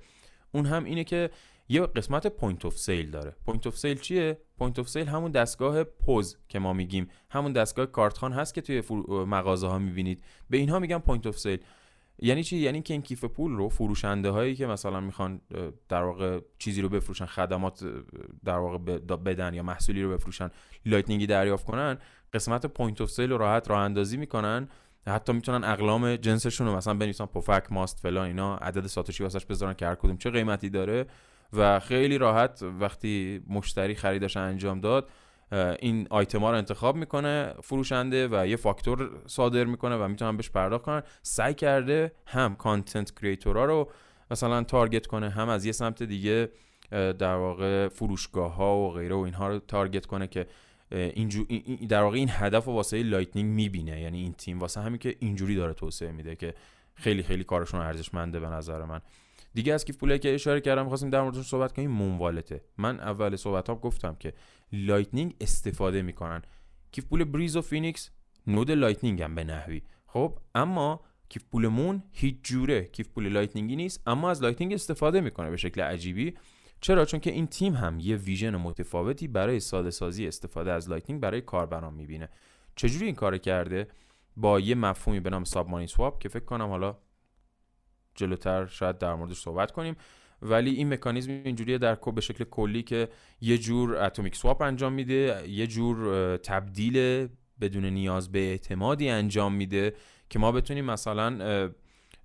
اون هم اینه که یه قسمت point of sale داره. point of sale چیه؟ point of sale همون دستگاه پوز که ما میگیم. همون دستگاه کارتخوان هست که توی مغازه ها می‌بینید. به اینها میگن point of sale یعنی چی؟ یعنی که این کیف پول رو فروشنده هایی که مثلا می‌خوان در واقع چیزی رو بفروشن خدمات در واقع بدن یا محصولی رو بفروشن Lightning ی دریافت کنن قسمت point of sale رو راحت راه اندازی می‌کنن. حتی می‌تونن اقلام جنسشون رو مثلا بنویسن پفک ماست فلان اینا عدد ساتوشی واسش بذارن که هر کدوم چه قیمتی داره. و خیلی راحت وقتی مشتری خریدش انجام داد این آیتما رو انتخاب می‌کنه فروشنده و یه فاکتور صادر می‌کنه و می‌تونن بهش پرداخت کنن. سعی کرده هم content creator ا رو مثلا target کنه هم از یه سمت دیگه در واقع فروشگاه ها و غیره و اینها رو target کنه که اینجور در واقع این هدف و واسه Lightning می‌بینه. یعنی این تیم واسه همین که اینجوری داره توسعه میده که خیلی خیلی کارشون ارزشمنده به نظر من. دیگه از کیف پولی که اشاره کردم خواستیم در موردش صحبت کنیم Muun wallet ه من اول صحبت ها گفتم که Lightning استفاده می‌کنن. کیف پول Breez و Phoenix node Lightning هم به نحوی. خب اما کیف پول Muun هیچ جوره کیف پول Lightning ی نیست اما از Lightning استفاده می‌کنه به شکل عجیبی. چرا؟ چون که این تیم هم یه vision متفاوتی برای ساده سازی استفاده از Lightning برای کاربران می‌بینه. چجوری این کار کرده؟ با یه مفهومی به نام submarine swap که فکر کنم حالا جلوتر شاید در موردش صحبت کنیم. ولی این مکانیزم اینجوریه در به شکل کلی که یه جور atomic swap انجام میده یه جور تبدیل بدون نیاز به اعتمادی انجام میده که ما بتونیم مثلا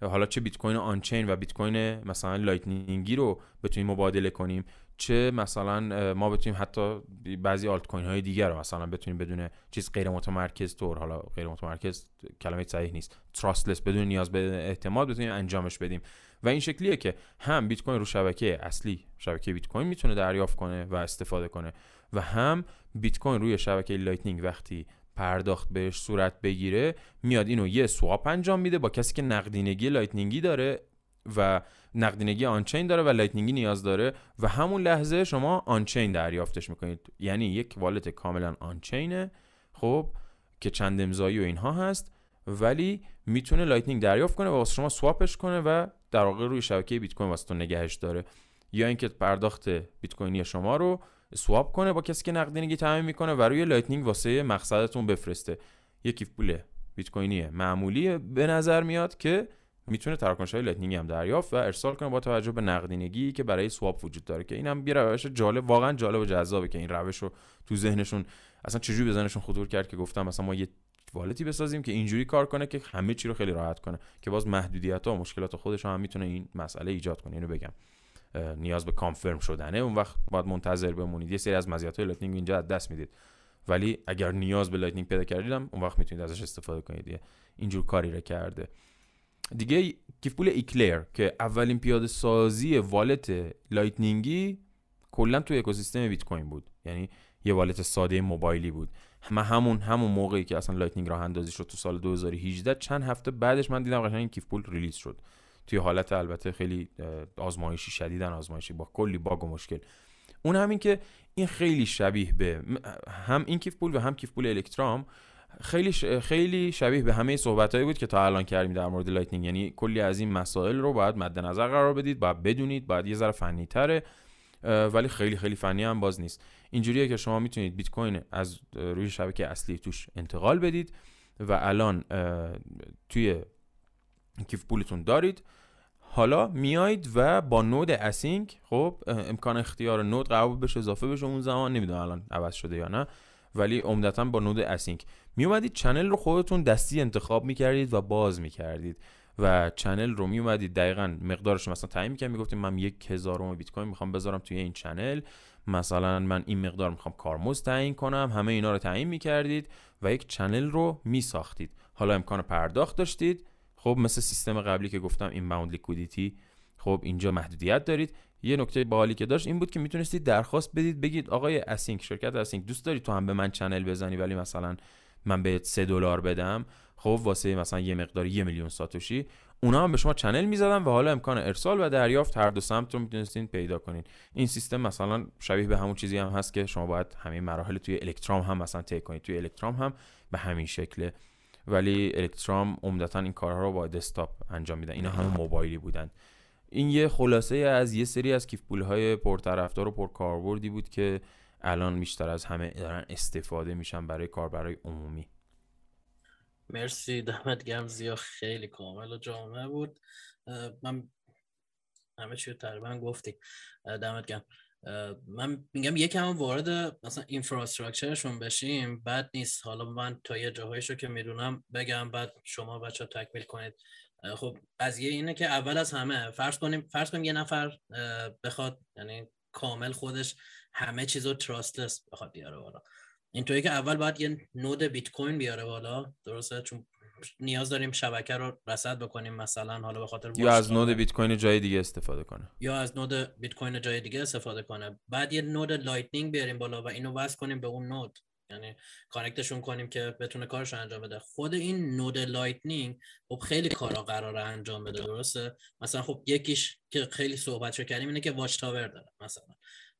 حالا چه بیت کوین on-chain و بیت کوین مثلا Lightning ی رو بتونیم مبادله کنیم چه مثلا ما بتونیم حتی بعضی آلت کوین های دیگر رو مثلا بتونیم بدون چیز غیر متمرکز طور حالا غیر متمرکز کلمه صحیح نیست trustless بدون نیاز به اعتماد بتونیم انجامش بدیم. و این شکلیه که هم بیت کوین رو شبکه اصلی شبکه بیت کوین می‌تونه دریافت کنه و استفاده کنه و هم بیت کوین روی شبکه Lightning وقتی پرداخت بهش صورت بگیره میاد اینو یه swap انجام میده با کسی که نقدینگی Lightning ی داره و نقدینگی on-chain داره و Lightning ی نیاز داره و همون لحظه شما on-chain دریافتش می‌کنید. یعنی یک wallet کاملا on-chain ه خب که چند امضایی و اینها هست ولی می‌تونه Lightning دریافت کنه و واسه شما swap ش کنه و در واقع روی شبکه بیت کوین واسه نگهش داره. یا اینکه پرداخت بیت کوینی شما رو swap کنه با کسی که نقدینگی تامین می‌کنه و روی Lightning واسه مقصدتون بفرسته. یه کیف پول بیت کوینی معمولی به نظر میاد که می‌تونه تراکنش های Lightning هم دریافت و ارسال کنه با توجه به نقدینگی که برای swap وجود داره. که این هم یه روش جالب واقعا جالب و جذابه که این روش رو تو ذهنشون اصلا چجوری به ذهنشون خطور کرد که گفتم مثلا ما یه wallet ی بسازیم که اینجوری کار کنه که همه چی رو خیلی راحت کنه. که باز محدودیت ها و مشکلات خودش هم می‌تونه این مسئله ایجاد کنه. اینو بگم. نیاز به confirm شدنه. اون وقت باید منتظر بمونید. یه سری از مزیت های Lightning اینجا از دست می‌دید. ولی اگر نیاز به Lightning پیدا کردیدم اون وقت می‌تونید ازش استفاده کنید. اینجور کاری رو کرده. دیگه کیف پول Eclair که اولین پیاده سازی wallet Lightning ی کلا تو اکوسیستم بیت کوین بود. یعنی یه wallet ساده موبایلی بود. من همون همون موقعی که اصلا Lightning راه اندازی شد تو سال 2018 چند هفته بعدش من دیدم قشنگ کیف پول release شد. توی حالت البته خیلی آزمایشی شدیدا آزمایشی با کلی باگ و مشکل. اون همین که این خیلی شبیه به هم این کیف پول و هم کیف پول Electrum خیلی خیلی شبیه به همه صحبتهایی بود که تا الان کردیم در مورد Lightning. یعنی کلی از این مسائل رو باید مد نظر قرار بدید باید بدونید باید یه ذره فنی تره ولی خیلی خیلی فنی هم باز نیست. اینجوریه که شما می‌تونید بیت کوین از روی شبکه اصلی توش انتقال بدید و الان توی کیف پولتون دارید. حالا میایید و با node ACINQ خب امکان اختیار node قرار بشه اضافه بشه اون زمان نمی‌دونم الان عوض شده یا نه ولی عمدتا با node ACINQ میومدید channel رو خودتون دستی انتخاب می‌کردید و باز می‌کردید و channel رو میومدید. دقیقا مقدارش مثلا تعیین می‌کردید. می‌گفتید من یک هزارم بیت کوین می‌خوام بذارم توی این channel مثلا من این مقدار می‌خوام کارمزد تعیین کنم همه اینا رو تعیین می‌کردید و یک channel رو میساختید. حالا امکان پرداخت داشتید. خب مثل سیستم قبلی که گفتم inbound liquidity خب اینجا محدودیت دارید. یه نکته باحالی که داشت این بود که می‌تونستید درخواست بدید بگید آقای ACINQ شرکت ACINQ دوست داری تو هم به من channel بزنی ولی مثلا من به 3 دلار بدم؟ خب واسه مثلا یه مقدار یه میلیون ساتوشی. اونا هم به شما channel می‌زدن و حالا امکان ارسال و دریافت هر دو سمت رو می‌تونستین پیدا کنین. این سیستم مثلا شبیه به همون چیزی هم هست که شما باید همین مراحل توی الکترام هم مثلا طی کنید توی الکترام هم به همین شکله ولی الکترام عمدتا این کارها رو با دسکتاپ انجام میدن. اینا همون موبایلی بودن. این یه خلاصه از یه سری از کیف پول های پرطرفدار و پرکاربردی بود که الان بیشتر از همه دارن استفاده میشن برای کاربرای عمومی. مرسی دمت گرم زیا خیلی کامل و جامعه بود. من همه چی تقریبا گفتی. دمت گرم. من میگم یکم وارد مثلا اینفراستراکچرشون بشیم بد نیست. حالا من تا یه جاهایشو که می‌دونم بگم بعد شما بچه تکمیل کنید. خب قضیه اینه که اول از همه فرض کنیم فرض کنیم یه نفر بخواد یعنی کامل خودش همه چیزو تراستلس بخواد بیاره بالا. اینطوری که اول باید یه نود بیت کوین بیاره بالا درسته؟ چون نیاز داریم شبکه رو رصد بکنیم مثلا حالا به خاطر یا از node بیت کوین جای دیگه استفاده کنه. یا از node بیت کوین جای دیگه استفاده کنه. بعد یه node Lightning بیاریم بالا و اینو وصل کنیم به اون node. یعنی connect شون کنیم که بتونه کارش انجام بده. خود این node Lightning خب خیلی کارا قراره انجام بده درسته؟ مثلا خب یکیش که خیلی صحبت کردیم اینه که watch tower داره مثلا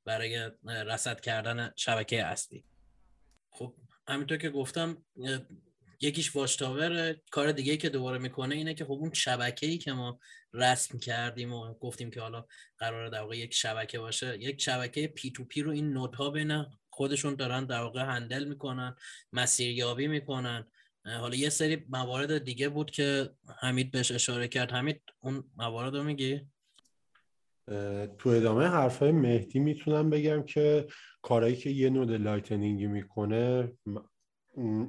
برای رصد کردن شبکه اصلی. خب همینطور که گفتم یکیش واچ کار دیگه که دوباره می‌کنه اینه که خب اون شبکه ای که ما رسم کردیم و گفتیم که حالا قراره در واقع یک شبکه باشه یک شبکه پی تو پی رو این نودها بین خودشون دارن در واقع هندل می‌کنن مسیریابی می‌کنن حالا یه سری موارد دیگه بود که حمید بهش اشاره کرد حمید اون موارد رو میگی؟ تو ادامه حرفای مهدی می‌تونم بگم که کارهایی که یه node Lightning ی می‌کنه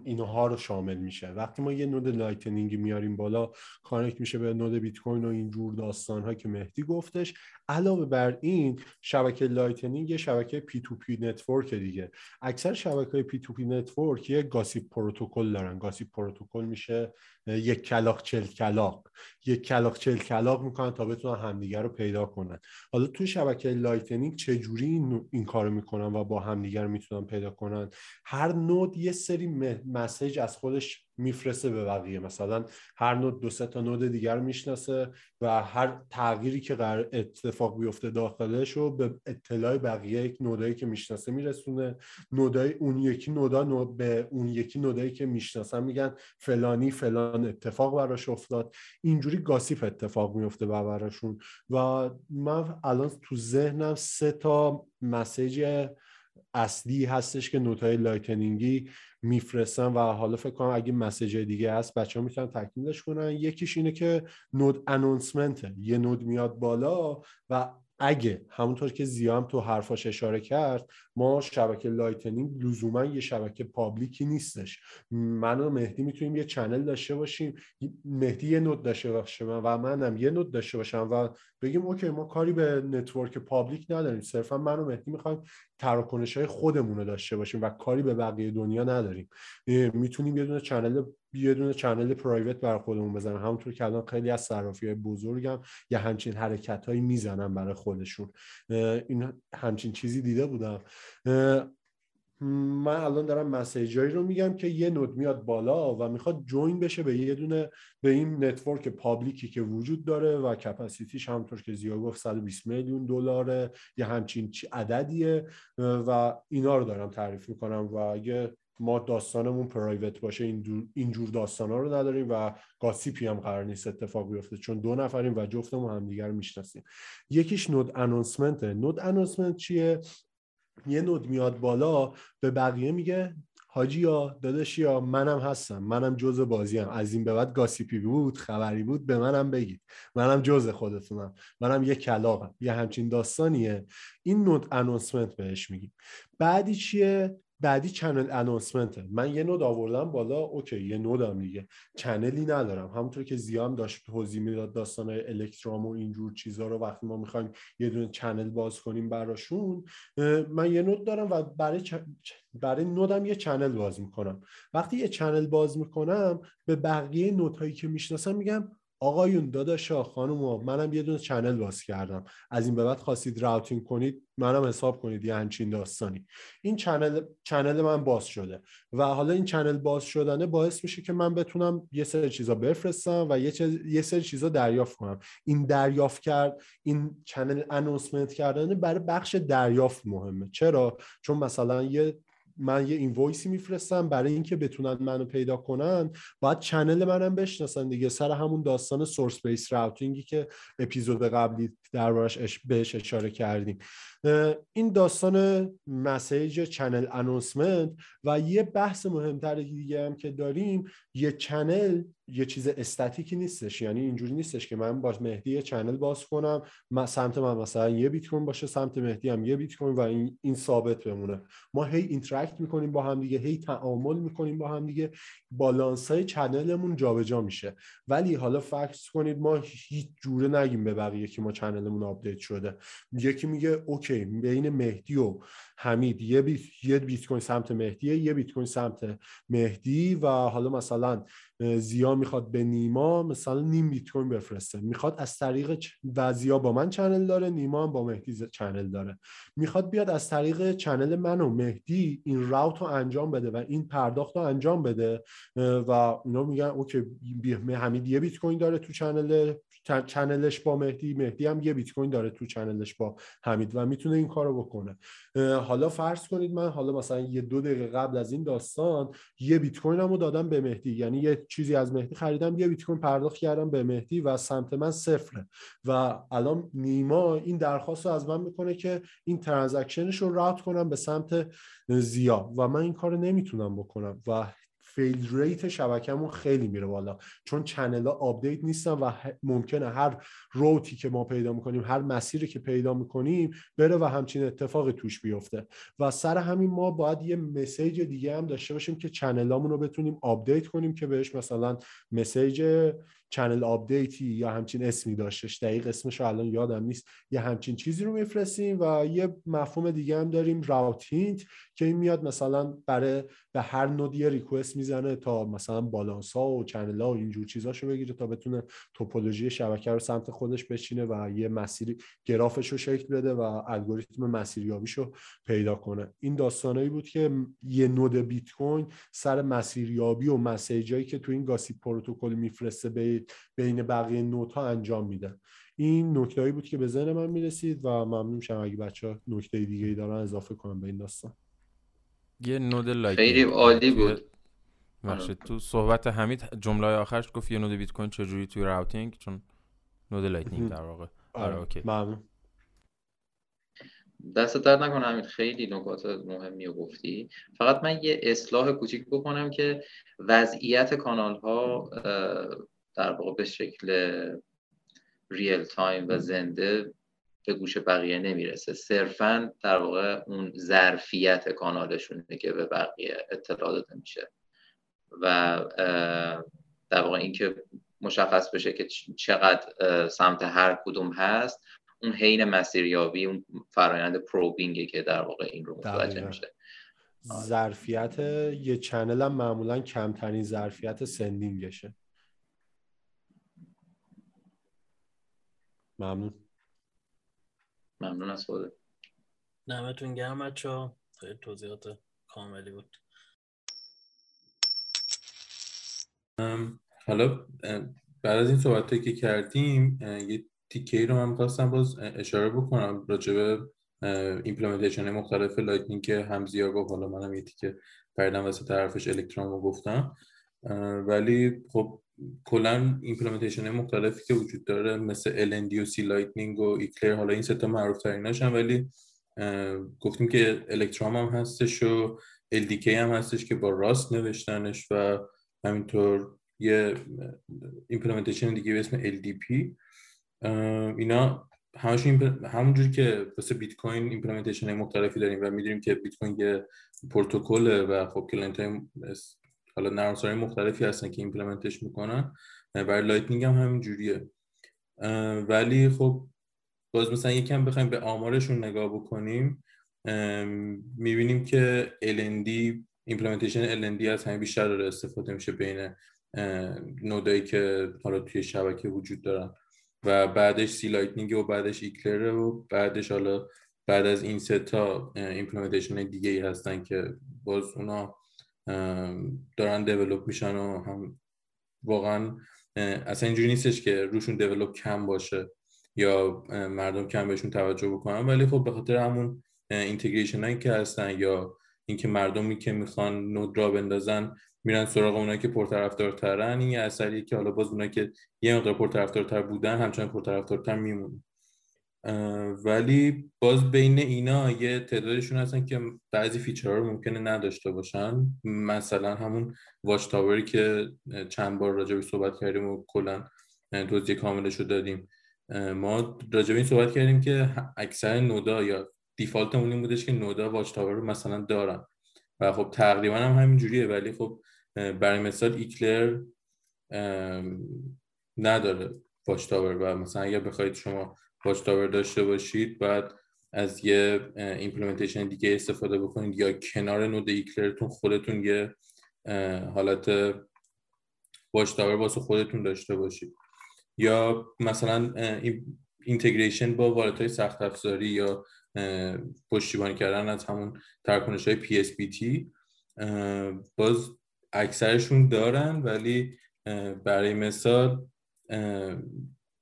اینها رو شامل میشه. وقتی ما یه node Lightning ی میاریم بالا connect میشه به node بیت کوین و این جور داستان ها که مهدی گفتش علاوه بر این شبکه Lightning یه شبکه P2P network دیگه. اکثر شبکه P2P network یه gossip پروتکل دارن. gossip پروتکل میشه یک کلاغ چل کلاغ یک کلاغ چل کلاغ می‌کنن تا بتونن همدیگه رو پیدا کنن. حالا توی شبکه Lightning چه جوری این, این کارو می‌کنن و با همدیگه رو می‌تونن پیدا کنن؟ هر node یه سری message از خودش میفرسته به بقیه. مثلا هر node دو سه تا node دیگر می‌شناسه و هر تغییری که قرار اتفاق بیفته داخلش رو به اطلاع بقیه یک node ایی که می‌شناسه میرسونه. node ای اون یکی node ا node به اون یکی node ایی که می‌شناسن میگن فلانی فلان اتفاق براش افتاد. اینجوری gossip اتفاق میفته براشون و من الان تو ذهنم سه تا message اصلی هستش که node های Lightning ی میفرستن و حالا فکر کنم اگه message دیگه هست بچه ها می‌تونن تکمیلش کنن. یکیش اینه که node announcement ه. یه node میاد بالا و اگه همونطور که ضیام تو حرفاش اشاره کرد ما شبکه Lightning لزوما یه شبکه public ی نیستش. من و مهدی می‌تونیم یه channel داشته باشیم. مهدی یه node داشته باشه و منم یه node داشته باشم و بگیم OK ما کاری به network public نداریم. صرفا من و مهدی می‌خوایم تراکنش های خودمون رو داشته باشیم و کاری به بقیه دنیا نداریم. می‌تونیم یه دونه channel یه دونه channel private برای خودمون بزنیم. همونطور که الان خیلی از صرافی های بزرگم یا همچین حرکت هایی می‌زنن برای خودشون. این همچین چیزی دیده بودم. من الان دارم message ایی رو میگم که یه node میاد بالا و می‌خواد join بشه به یه دونه به این network public ی که وجود داره و capacity ش همونطور که ضیا گفت 120 میلیون دلاره یه همچین عددیه و اینا رو دارم تعریف می‌کنم و اگه ما داستانمون private باشه اینجور داستان ها رو نداریم و gossip ی هم قرار نیست اتفاق بیفته چون دو نفریم و جفتمون همدیگر می‌شناسیم. یکیش node announcement ه node announcement چیه؟ یه node میاد بالا به بقیه میگه حاجی یا داداشی یا منم هستم منم جز بازی هم. از این به بعد gossip ی بود خبری بود به منم بگید. منم جز خودتونم. منم یه کلاغم یه همچین داستانیه. این node announcement بهش میگیم. بعدی چیه؟ بعدی channel announcement ه من یه node آوردم بالا OK یه node م دیگه. channel ی ندارم. همونطور که ضیام داشت توضیح می‌داد داستان Electrum و اینجور چیزها رو وقتی ما می‌خوایم یه دونه channel باز کنیم براشون من یه node دارم و برای برای node م یه channel باز می‌کنم. وقتی یه channel باز می‌کنم به بقیه node هایی که می‌شناسم میگم آقایون داداشا خانم منم یه دونه channel باز کردم. از این به بعد خواستید routing کنید منم حساب کنید یه همچین داستانی. این channel channel من باز شده و حالا این channel باز شدنه باعث میشه که من بتونم یه سری چیزا بفرستم و یه, یه سری چیزا دریافت کنم. این دریافت کرد این channel announcement کردن برای بخش دریافت مهمه. چرا؟ چون مثلا یه من یه invoice ی میفرستم برای اینکه بتونن منو پیدا کنن. باید channel منم بشناسن دیگه. سر همون داستان source based routing ی که اپیزود قبلی دربارش بهش اشاره کردیم. این داستان message channel announcement و یه بحث مهمتر دیگه هم که داریم یه channel یه چیز استاتیکی نیستش. یعنی اینجوری نیستش که من با مهدی یه channel باز کنم سمت من مثلا یه بیت کوین باشه سمت مهدی هم یه بیت کوین و این, این ثابت بمونه. ما هی interact می‌کنیم با هم دیگه هی تعامل می‌کنیم با هم دیگه. بالانس های channel مون جابجا میشه. ولی حالا فرض کنید ما هیچ جوره نگیم به بقیه که ما channel مون update شده. یکی میگه OK بین مهدی و حمید یه بیت یه بیت کوین سمت مهدی یه بیت کوین سمت مهدی و حالا مثلا ضیا می‌خواد به نیما مثلا نیم بیت کوین بفرسته. می‌خواد از طریق و ضیا با من channel داره نیما هم با مهدی channel داره. می‌خواد بیاد از طریق channel من و مهدی این route رو انجام بده و این پرداخت رو انجام بده و اونا میگن OK حمید یه بیت کوین داره تو channel channel ش با مهدی. مهدی هم یه بیت کوین داره تو channel ش با حمید و می‌تونه این کارو بکنه. حالا فرض کنید من حالا مثلا یه دو دقیقه قبل از این داستان یه بیت کوینمو دادم به مهدی. یعنی یه چیزی از مهدی خریدم یه بیت کوین پرداخت کردم به مهدی و سمت من صفره. و الان نیما این درخواست رو از من می‌کنه که این transaction ش رو route کنم به سمت زیا. و من این کار نمی‌تونم بکنم. و fail rate شبکهمون خیلی میره بالا. چون channel ها update نیستن و ممکنه هر route ی که ما پیدا می‌کنیم هر مسیری که پیدا می‌کنیم بره و همچین اتفاقی توش بیفته. و سر همین ما باید یه message دیگه هم داشته باشیم که channel امون رو بتونیم update کنیم که بهش مثلا message channel update ی یا همچین اسمی داشتش. دقیق اسمش الان یادم نیست. یه همچین چیزی رو میفرستیم و یه مفهوم دیگه هم داریم routing که این میاد مثلا برای به هر node ی request می‌زنه تا مثلا بالانس ها و channel ها و اینجور چیزاشو بگیره تا بتونه توپولوژی شبکه رو سمت خودش بچینه و یه مسیری گرافش رو شکل بده و الگوریتم مسیریابیشو پیدا کنه. این داستانایی بود که یه نود بیت کوین سر مسیریابی و مسیجایی که تو این گاسیپ پروتکل میفرسته به بین بقیه نوت ها انجام میدن. این نکتهایی بود که به ذهن من می‌رسید و ممنون میشم اگه بچه ها نکته دیگه ای دارن اضافه کنم به این داستان. یه نود لایک خیلی عالی بود. بخشید تو صحبت حمید جمله آخرش گفت یه node بیت کوین چجوری توی routing؟ چون node Lightning در واقع. آره okay. ممنون. دست درد نکنه حمید خیلی نکات مهمی رو گفتی. فقط من یه اصلاح کوچیک بکنم که وضعیت کانال ها در واقع به شکل real time و زنده به گوش بقیه نمی‌رسه. صرفا در واقع اون ظرفیت کانالشونه که به بقیه اطلاع داده میشه. و در واقع اینکه مشخص بشه که چقدر سمت هر کدوم هست اون حین مسیریابی اون فرایند پروبینگه که در واقع این رو متوجه میشه. ظرفیت یه چنل هم معمولا کمترین ظرفیت سندینگشه ممنون. ممنون از خوده نمتون گرم بچه خیلی توضیحات کاملی بود. حالا بعد از این صحبت که کردیم یه تیکه ای رو من خواستم باز اشاره بکنم راجع به implementation مختلف Lightning که هم زیاد گفت حالا منم یه تیکه پریدم واسه طرفش Electrum رو گفتم. ولی خب کلا implementation مختلفی که وجود داره مثل LND و c-lightning و Eclair حالا این ستا معروف تریناش هم ولی گفتیم که Electrum هم هستش و LDK هم هستش که با Rust نوشتنش و همینطور یه implementation دیگه به اسم LDP اینا همشون همونجوری که واسه بیت کوین implementation مختلفی داریم و می‌دونیم که بیت کوین یه پروتکل و خب client های حالا نرم مختلفی هستن که implement ش می‌کنن. برای Lightning هم همین جوریه. ولی خب باز مثلا یکم بخوایم به آمارشون نگاه بکنیم می‌بینیم که LND implementation LND از همین بیشتر داره استفاده میشه بین node ایی که حالا توی شبکه وجود دارن. و بعدش c-lightning و بعدش Eclair و بعدش حالا بعد از این سه تا implementation دیگه ای هستن که باز اونا دارن develop میشن و هم واقعا اصلا اینجوری نیستش که روشون develop کم باشه یا مردم کم بهشون توجه بکنن. ولی خب به خاطر همون integration هایی که هستن یا اینکه مردمی که می‌خوان node را بندازن میرن سراغ اونایی که پرطرفدارترن. این یه اثریه که حالا باز اونایی که یه مقدار پرطرفدارتر بودن همچنان پرطرفدارتر میمونن. ولی باز بین اینا یه تعدادشون هستن که بعضی feature ها رو ممکنه نداشته باشن مثلا همون watchtower ی که چند بار راجع صحبت کردیم و کلا توضیح کاملش رو دادیم ما راجع این صحبت کردیم که اکثر node ا یا default مون این بودش که node ا watchtower رو مثلا دارن. و خب تقریبا هم همین جوریه ولی خب برای مثال Eclair نداره watchtower. و مثلا اگر بخواید شما watchtower داشته باشید باید از یه implementation دیگه استفاده بکنید یا کنار node Eclair تون خودتون یه حالت واچ تاور واسه خودتون داشته باشید. یا مثلا اینتگریشن با والت های سخت افزاری یا پشتیبانی کردن از همون ترکنش های PSBT باز اکثرشون دارن ولی برای مثال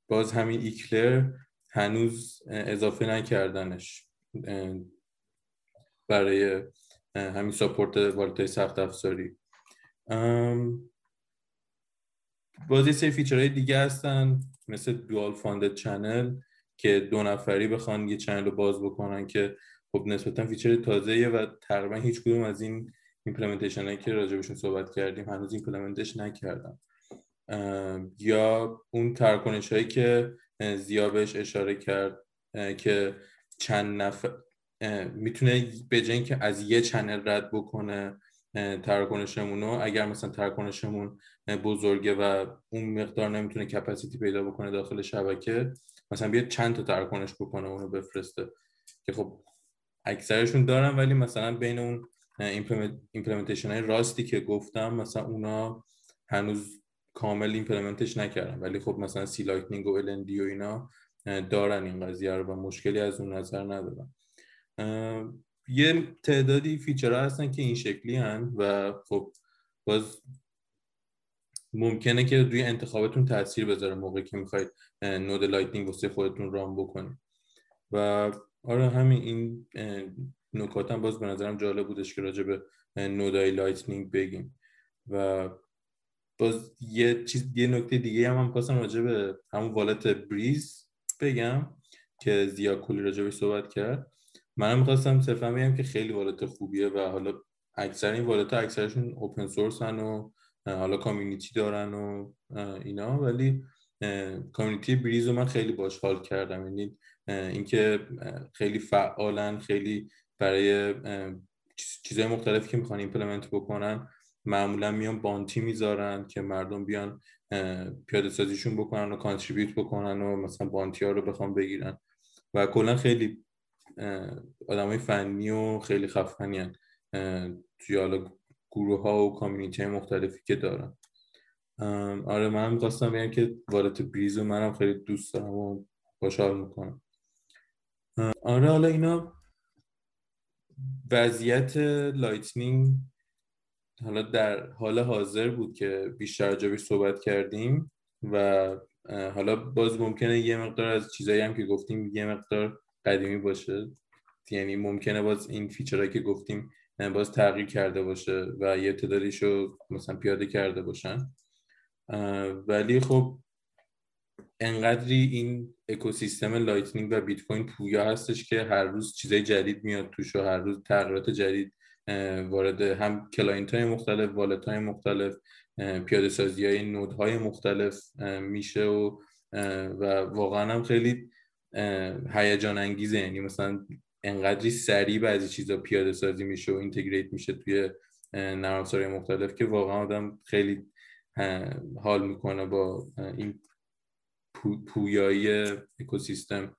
باز همین ایکلر هنوز اضافه نکردنش برای همین support wallet ای سخت افزاری. باز یه سری feature های دیگه هستن مثل dual funded channel که دو نفری بخوان یه channel رو باز بکنن که خب نسبتا feature تازه و تقریبا هیچ کدوم از این implementation هایی که راجبشون صحبت کردیم هنوز implement ش نکردن. یا اون تراکنش هایی که زیا بهش اشاره کرد که چند نفر می‌تونه به جای که از یه channel رد بکنه تراکنشمون رو اگر مثلا تراکنشمون بزرگه و اون مقدار نمی‌تونه capacity پیدا بکنه داخل شبکه مثلا بیاد چند تا تراکنش بکنه اونو بفرسته. که خب اکثرشون دارن ولی مثلا بین اون implementation های Rust ی که گفتم مثلا اونا هنوز کامل implement ش نکردن ولی خب مثلا c-lightning و ال و اینا دارن این قضیه رو و مشکلی از اون نظر ندارن یه تعدادی feature ها هستن که این شکلی هن و خب باز ممکنه که روی انتخابتون تاثیر بذاره موقعی که می‌خواید node Lightning واسه خودتون run بکنید. و آره همین این نکات هم باز به نظرم جالب بودش که راجع به node ای Lightning بگیم. و باز یه چیز یه نکته دیگه هم هم خواستم راجع به همون والت بریز بگم که زیا کلی راجع به صحبت کرد. منم می‌خواستم صرفا بگم که خیلی والت خوبیه و حالا اکثر این والت ها اکثرشون اوپن سورس هن و حالا کامیونیتی دارن و اینا. ولی کامیونیتی بریز رو من خیلی باش حال کردم. یعنی اینکه خیلی فعالن خیلی برای چیزهای مختلفی که می‌خوان implement بکنن معمولا میان bounty می‌ذارن که مردم بیان پیاده سازیشون بکنن و contribute بکنن و مثلا bounty ها رو بخوام بگیرن. و کلا خیلی آدمای فنی و خیلی خفنی توی حالا گروه ها و community های مختلفی که دارن. آره من خواستم بگم که wallet Breez منم خیلی دوست دارم و خوشحال می‌کنم. آره حالا اینا وضعیت Lightning حالا در حال حاضر بود که بیشتر راجبش صحبت کردیم و حالا باز ممکنه یه مقدار از چیزایی هم که گفتیم یه مقدار قدیمی باشه. یعنی ممکنه باز این feature هایی که گفتیم باز تغییر کرده باشه و یه تعدادیشو مثلا پیاده کرده باشن. ولی خب انقدری این اکوسیستم Lightning و بیت کوین پویا هستش که هر روز چیزای جدید میاد توش و هر روز تغییرات جدید وارد هم client های مختلف wallet های مختلف پیاده سازی های node های مختلف میشه و و واقعا هم خیلی هیجان انگیزه یعنی مثلا انقدری سریع بعضی چیزا پیاده سازی میشه و integrate میشه توی نرم مختلف که واقعا آدم خیلی حال می‌کنه با این پویایی اکوسیستم.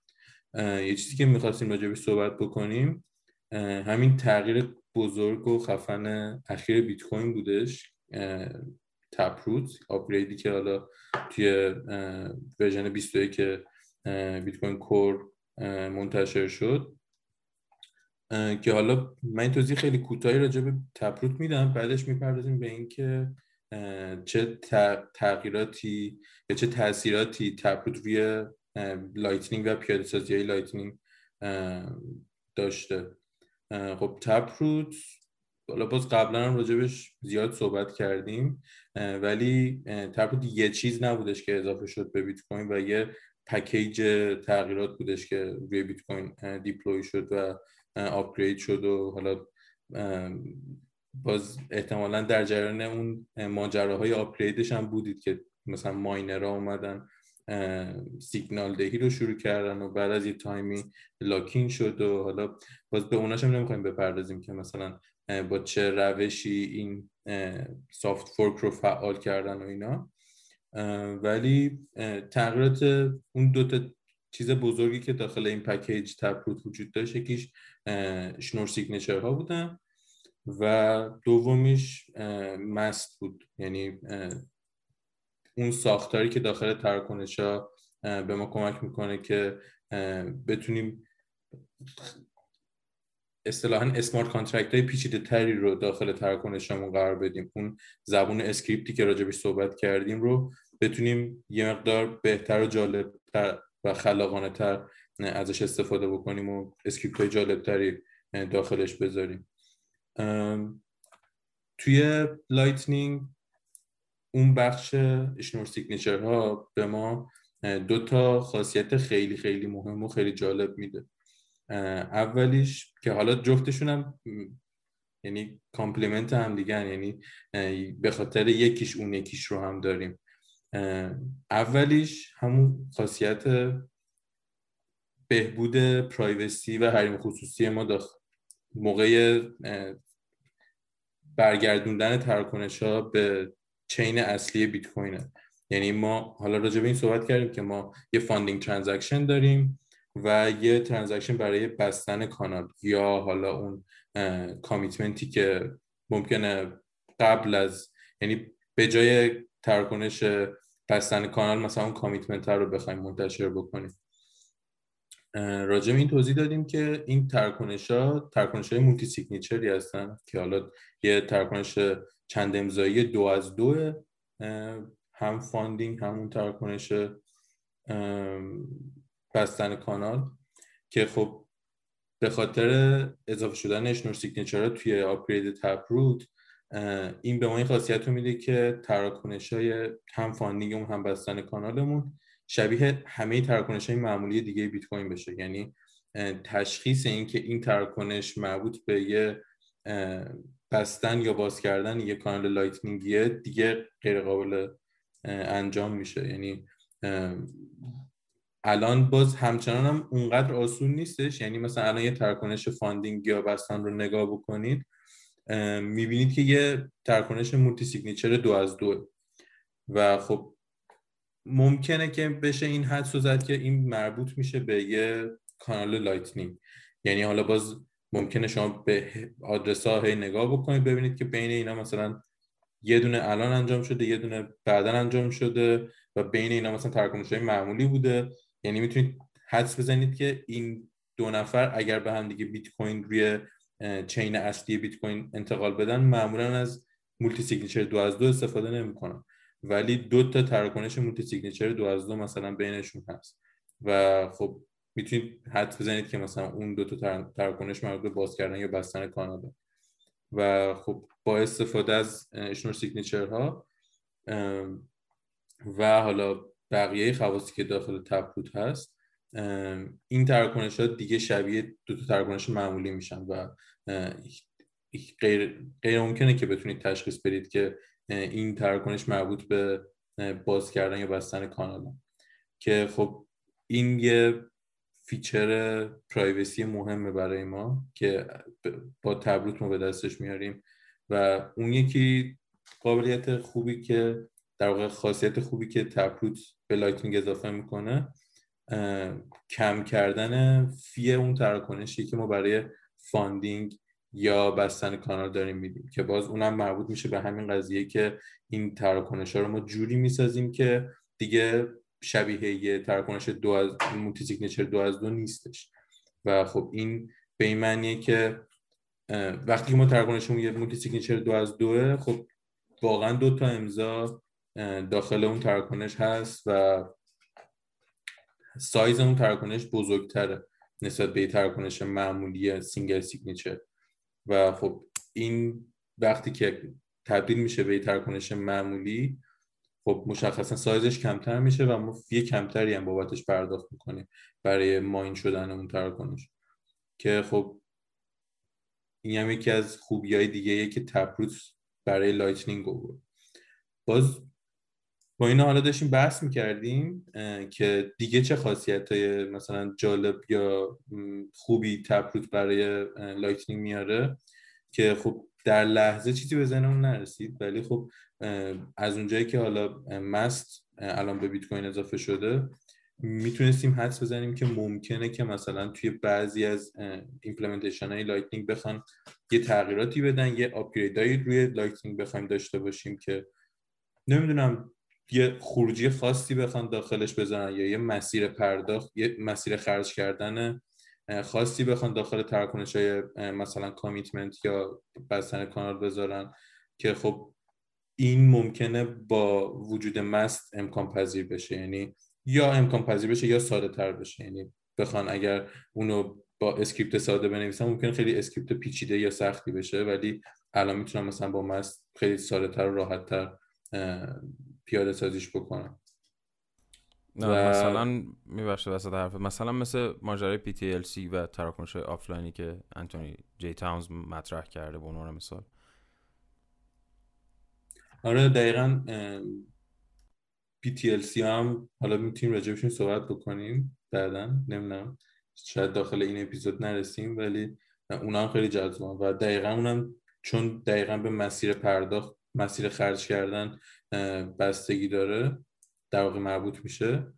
یه چیزی که می‌خواستیم راجع صحبت بکنیم همین تغییر بزرگ و خفن اخیر بیت کوین بودش تپروت آپگریدی که حالا توی ورژن 21 که بیت کوین کور منتشر شد. که حالا من توضیح خیلی کوتاهی راجع به تپروت میدم. بعدش می‌پردازیم به اینکه چه تغییراتی یا چه تاثیراتی Taproot روی Lightning و پیاده سازی Lightning داشته. خب Taproot حالا باز قبلا هم راجبش زیاد صحبت کردیم ولی Taproot یه چیز نبودش که اضافه شد به بیت کوین و یه package تغییرات بودش که روی بیت کوین deploy شد و upgrade شد و حالا باز احتمالا در جریان اون ماجراهای upgrade ش هم بودید که مثلا miner ها اومدن. سیگنال دهی رو شروع کردن و بعد از یه تایمی lock-in شد و حالا باز به اوناش هم نمی‌خوایم بپردازیم که مثلا با چه روشی این soft fork رو فعال کردن و اینا. ولی تغییرات اون دوتا چیز بزرگی که داخل این package Taproot وجود داشت یکیش Schnorr signature ها بودن و دومیش MAST بود. یعنی اون ساختاری که داخل تراکنش ها به ما کمک می‌کنه که بتونیم اصطلاحا smart contract های پیچیده تری رو داخل تراکنشمون قرار بدیم. اون زبون script ی که راجبش صحبت کردیم رو بتونیم یه مقدار بهتر و جالب تر و خلاقانه تر ازش استفاده بکنیم و script های جالب تری داخلش بذاریم. توی Lightning اون بخش Schnorr signature ها به ما دو تا خاصیت خیلی خیلی مهم و خیلی جالب میده. اولیش که حالا جفتشون هم یعنی complement هم دیگه یعنی به خاطر یکیش اون یکیش رو هم داریم. اولیش همون خاصیت بهبود privacy و حریم خصوصی ما داخل موقع برگردوندن تراکنش ها به chain اصلی بیت کوینه یعنی ما حالا راجع به این صحبت کردیم که ما یه funding transaction داریم و یه transaction برای بستن کانال یا حالا اون commitment ی که ممکنه قبل از یعنی به جای تراکنش بستن کانال مثلا اون commitment رو بخوایم منتشر بکنیم. راجع به این توضیح دادیم که این تراکنش ها تراکنش های multi-signature ی هستن که حالا یه تراکنش چند امضایی دو از دو هم funding همون تراکنش بستن کانال که خب به خاطر اضافه شدن Schnorr signature توی upgrade Taproot این به ما این خاصیت رو میده که تراکنش های هم funding مون هم بستن کانالمون شبیه همه تراکنش های معمولی دیگه بیت کوین بشه. یعنی تشخیص اینکه این تراکنش مربوط به یه بستن یا باز کردن یه کانال Lightning یه دیگه غیر قابل انجام میشه. یعنی الان باز همچنان هم اونقدر آسون نیستش. یعنی مثلا الان یه تراکنش funding یا بستن رو نگاه بکنید می‌بینید که یه تراکنش multi-signature دو از دو و خب ممکنه که بشه این رو حدس زد که این مربوط میشه به یه کانال Lightning. یعنی حالا باز ممکنه شما به آدرس ها نگاه بکنید ببینید که بین اینا مثلا یه دونه الان انجام شده یه دونه بعدا انجام شده و بین اینا مثلا تراکنش های معمولی بوده. یعنی می‌تونید حدس بزنید که این دو نفر اگر به هم دیگه بیت کوین روی chain اصلی بیت کوین انتقال بدن معمولا از multi-signature دو از دو استفاده نمی‌کنن. ولی دو تا تراکنش multi-signature دو از دو مثلا بینشون هست. و خب می‌تونید حدس بزنید که مثلا اون دو تا تراکنش مربوط به باز کردن یا بستن کاناله. و خب با استفاده از Schnorr signature ها و حالا بقیه خواصی که داخل Taproot هست این تراکنش ها دیگه شبیه دو تا تراکنش معمولی میشن و غیر, غیر ممکنه که بتونید تشخیص بدید که این تراکنش مربوط به باز کردن یا بستن کاناله که خب این یه feature privacy مهمه برای ما که با Taproot ما به دستش میاریم و اون یکی قابلیت خوبی که در واقع خاصیت خوبی که Taproot به Lightning اضافه می‌کنه کم کردن fee اون تراکنشی که ما برای funding یا بستن کانال داریم میدیم که باز اونم مربوط میشه به همین قضیه که این تراکنش ها رو ما جوری می‌سازیم که دیگه شبیه یه تراکنش دو از multi signature دو از دو نیستش. و خب این به این معنیه که وقتی که ما تراکنشمون یه multi signature دو از دوه خب واقعا دو تا امضا داخل اون تراکنش هست و سایز اون تراکنش بزرگتره نسبت به تراکنش معمولی single signature و خب این وقتی که تبدیل میشه به تراکنش معمولی خب مشخصا سایزش کمتر میشه و ما fee کمتری هم بابتش پرداخت می‌کنیم برای mine شدن اون تراکنش. که خب این هم یکی از خوبی های دیگه که Taproot برای Lightning بود باز با این حالا داشتیم بحث می‌کردیم که دیگه چه خاصیت های مثلا جالب یا خوبی Taproot برای Lightning میاره که خب در لحظه چیزی به ذهنمون نرسید ولی خب از اونجایی که حالا MAST الان به بیت کوین اضافه شده می‌تونستیم حدس بزنیم که ممکنه که مثلا توی بعضی از implementation های Lightning بخوان یه تغییراتی بدن یه upgrade ایی روی Lightning بخوایم داشته باشیم که نمی‌دونم یه خروجی خاصی بخوان داخلش بزنن یا یه مسیر پرداخت یه مسیر خرج کردن خاصی بخوان داخل تراکنش های مثلا commitment یا بستن کانال بذارن که خب این ممکنه با وجود MAST امکان پذیر بشه یعنی یا امکان پذیر بشه یا ساده تر بشه. یعنی بخوان اگر اونو با script ساده بنویسن ممکن خیلی script پیچیده یا سختی بشه ولی الان می‌تونم مثلا با MAST خیلی ساده تر و راحت تر پیاده سازیش بکنم نه و... مثلا ببخشید وسط حرف. مثلا مثل ماجرای PTLC و تراکنش های آفلاینی که انتونی جی تاونز مطرح کرده به عنوان مثال. آره دقیقا PTLC هم حالا می‌تونیم راجبشون صحبت بکنیم بعدا نمی‌دونم شاید داخل این اپیزود نرسیم ولی اونا هم خیلی جذاب و دقیقا اونم چون دقیقا به مسیر پرداخت مسیر خرج کردن بستگی داره در واقع مربوط میشه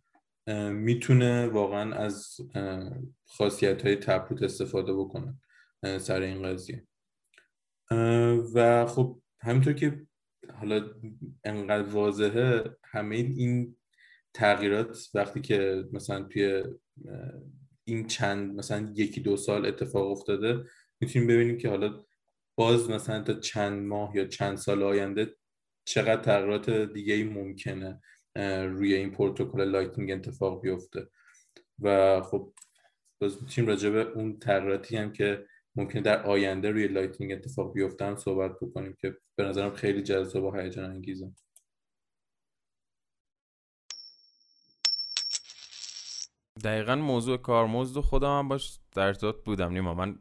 می‌تونه واقعا از خاصیت های تپروت استفاده بکنه سر این قضیه. و خب همینطور که حالا انقدر واضحه همه این تغییرات وقتی که مثلا توی این چند مثلا یکی دو سال اتفاق افتاده می‌تونیم ببینیم که حالا باز مثلا تا چند ماه یا چند سال آینده چقدر تغییرات دیگه ای ممکنه روی این پروتکل Lightning اتفاق بیفته. و خب باز می‌تونیم راجع به اون تغییراتی هم که ممکنه در آینده روی Lightning اتفاق بیفته صحبت بکنیم که به نظرم خیلی جذاب و هیجان انگیزه. دقیقا موضوع کارمزد خودم هم باش در ارتباط بودم نیما. من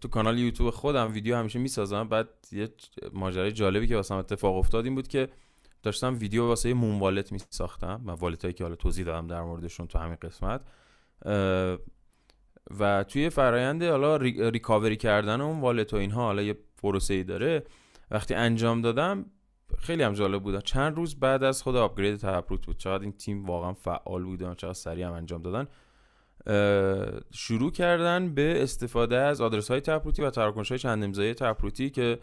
تو کانال یوتیوب خودم ویدیو همیشه می‌سازم. بعد یه ماجرای جالبی که واسم اتفاق افتاد این بود که داشتم ویدیو واسه مون والت می ساختم و والت هایی که حالا توضیح دادم در موردشون تو همین قسمت. و توی فرایند حالا ریکاوری کردن اون والت و اینها حالا یه پروسه ای داره. وقتی انجام دادم خیلی هم جالب بود. چند روز بعد از خود آپگرید تپروت بود. چقدر این تیم واقعا فعال بودن چقدر سریع هم انجام دادن. شروع کردن به استفاده از آدرس های تپروتی و تراکنش های چند امضایی تپروتی که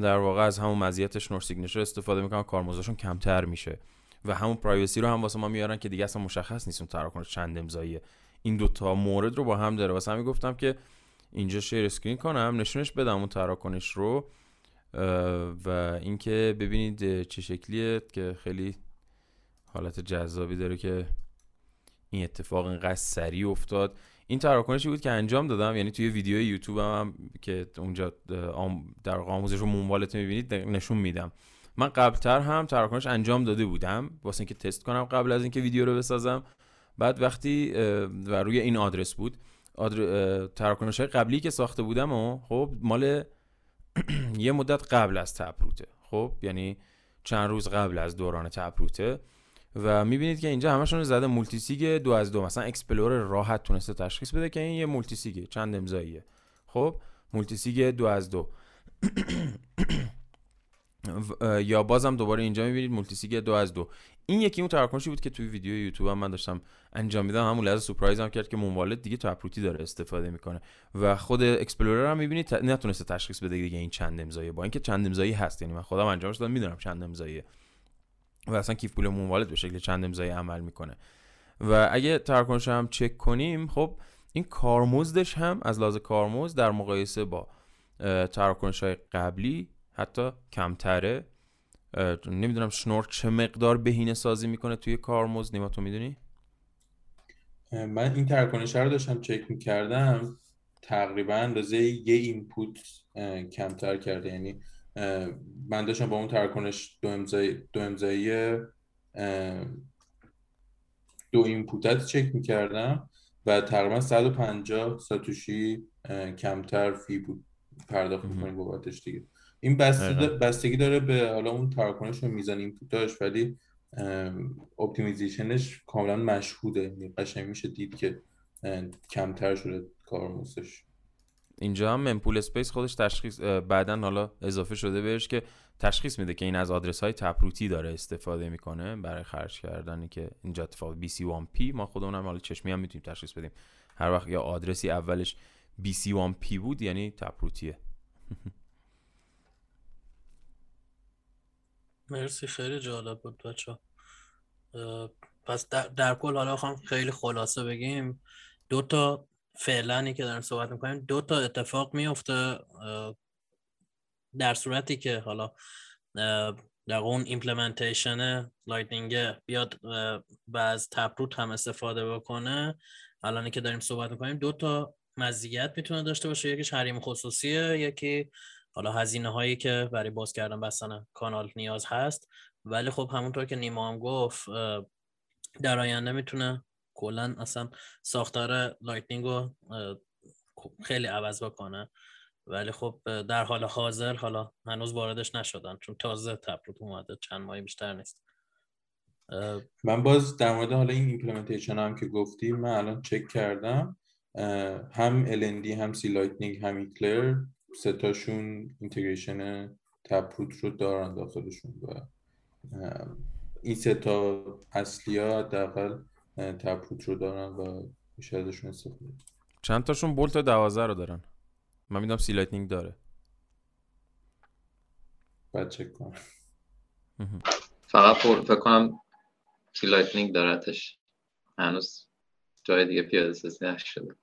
در واقع از همون مزیت Schnorr signature استفاده می‌کنن. کارمزدشون کمتر میشه. و همون privacy رو هم واسه ما میارن که دیگه اصلا مشخص نیست اون تراکنش چند امضایی این دو تا مورد رو با هم داره. واسه همین گفتم که اینجا share screen کنم نشونش بدم اون تراکنش رو و اینکه ببینید چه شکلیه که خیلی حالت جذابی داره که این اتفاق اینقدر سریع افتاد. این تراکنشی بود که انجام دادم یعنی توی ویدیو یوتیوب هم که اونجا در آموزش رو Muun Wallet می‌بینید نشون میدم. من قبلتر هم تراکنش انجام داده بودم واسه اینکه تست کنم قبل از اینکه ویدیو رو بسازم. بعد وقتی و روی این آدرس بود آدر... تراکنش های قبلی که ساخته بودم و خب مال یه مدت قبل از Taproot ه خب یعنی چند روز قبل از دوران Taproot ه و می‌بینید که اینجا همشون زده multisig دو از دو. مثلا explorer راحت تونسته تشخیص بده که این یه multisig ه چند امضاییه. خب multisig دو از دو. یا بازم دوباره اینجا می‌بینید multisig دو از دو. این یکی اون تراکنشی بود که توی ویدیو یوتیوب هم من داشتم انجام میدم. همون لحظه surprise هم کرد که Muun Wallet دیگه Taproot داره استفاده می‌کنه. و خود explorer هم می‌بینید نتونسته تشخیص بده دیگه این چند امضایه با اینکه چند امضایی هست یعنی من خودم انجامش دادم می‌دونم چند امضایه و اصلا کیف پول Muun Wallet به شکل چند امضایی عمل می‌کنه. و اگه تراکنش هم چک کنیم خب این کارمزدش هم از لحاظ کارمزد در مقایسه با تراکنش های قبلی حتی کمتره. نمی‌دونم شنور چه مقدار بهینه سازی می‌کنه توی کارمزد نیما تو می‌دونی؟ من این تراکنش رو داشتم چک می‌کردم. تقریبا اندازه یه اینپوت کمتر کرده. یعنی من داشتم با اون تراکنش دو امضایی دو امضایی دو input ت چک می‌کردم و تقریبا 150 ساتوشی کمتر fee بود پرداخت می‌کنیم بابتش دیگه. این بستگی داره به حالا اون تراکنش و میزان input اش ولی optimization ش کاملا مشهوده. یعنی قشنگ میشه دید که کمتر شده کارمزدش اینجا هم mempool space خودش تشخیص بعدا حالا اضافه شده بهش که تشخیص میده که این از آدرس های Taproot ی داره استفاده می‌کنه برای خرج کردنی که اینجا اتفاق BC1P ما خودمون هم حالا چشمی هم می‌تونیم تشخیص بدیم. هر وقت یا آدرسی اولش BC1P بود یعنی Taproot یه. مرسی خیلی جالب بود بچه پس در, در کل حالا خواهم خیلی خلاصه بگیم. دو تا فعلنی که داریم صحبت می‌کنیم دو تا اتفاق میفته در صورتی که حالا در اون implementation Lightning بیاد و از Taproot هم استفاده بکنه. الانی که داریم صحبت می‌کنیم دو تا مزیت می‌تونه داشته باشه. یکیش حریم خصوصیه یکی حالا هزینه هایی که برای باز کردن بستن کانال نیاز هست. ولی خب همونطور که نیما هم گفت در آینده می‌تونه کلا اصلا ساختار Lightning رو خیلی عوض بکنه. ولی خب در حال حاضر حالا هنوز واردش نشدن چون تازه Taproot اومده چند ماهی بیشتر نیست. من باز در مورد حالا این implementation هم که گفتی من الان چک کردم هم LND هم C-Lightning هم Eclair ستاشون integration Taproot رو دارن داخلشون و این ستا اصلی ها حداقل Taproot رو دارن و میشه ازشون استفاده چند تاشون BOLT دوازده رو دارن؟ من می‌دونم C-Lightning داره. باید چک کنم. فقط فکر کنم C-Lightning دارتش هنوز جای دیگه پیاده سازی نشده.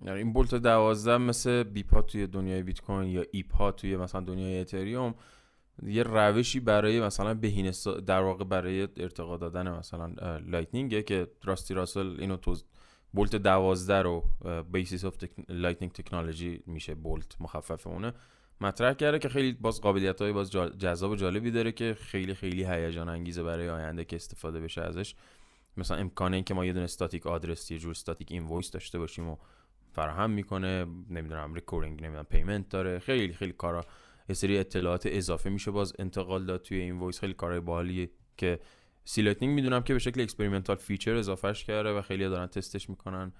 یعنی این BOLT دوازده مثل BIP ها توی دنیای بیت کوین یا EIP ها توی مثلا دنیای اتریوم یه روشی برای مثلا بهینه در واقع برای ارتقا دادن مثلا Lightning ه که Rusty Russell اینو تو BOLT دوازده رو Basis of Lightning Technology میشه BOLT مخفف اونه مطرح کرده که خیلی باز قابلیت های باز جذاب و جالبی داره که خیلی خیلی هیجان انگیزه برای آینده که استفاده بشه ازش. مثلا امکانه این که ما یه دونه static address یه جور static invoice داشته باشیم و فراهم می‌کنه نمی‌دونم recurring نمی‌دونم payment داره. خیلی خیلی کارا یه سری اطلاعات اضافه میشه باز انتقال داد توی invoice خیلی کارهای باحالیه که C-Lightning می‌دونم که به شکل experimental feature اضافهش کرده و خیلی دارن تستش می‌کنن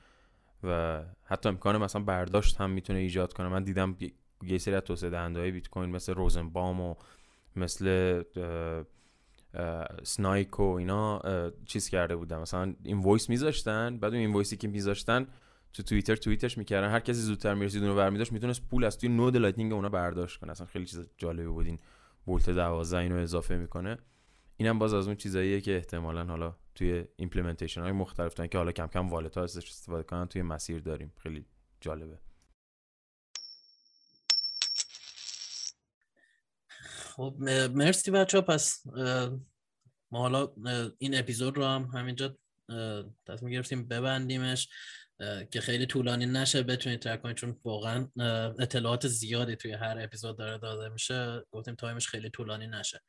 و حتی امکان مثلا برداشت هم می‌تونه ایجاد کنه. من دیدم یه سری از توسعه دهنده بیت کوین مثل روزنبام و مثل سنایک و اینا چیز کرده بودن. مثلا invoice میذاشتن بعد invoice ی که میذاشتن تو توییتر توییتش می‌کردن. هر کسی زودتر می‌رسید اونو برمیداشت می‌تونست پول از توی node Lightning اونا برداشت کنه. اصلا خیلی چیز جالبی بود. این BOLT 12 اینو اضافه می‌کنه. اینم باز از اون چیزاییه که احتمالا حالا توی implementation های مختلف تن که حالا کم کم wallet ها ازش استفاده کنن. توی مسیر داریم. خیلی جالبه. خب مرسی بچه ها پس ما حالا این اپیزود رو هم همینجا تصمیم گرفتیم ببندیمش. که خیلی طولانی نشه بتونید track کنید چون واقعا اطلاعات زیادی توی هر اپیزود داره داده میشه. گفتیم تایمش خیلی طولانی نشه.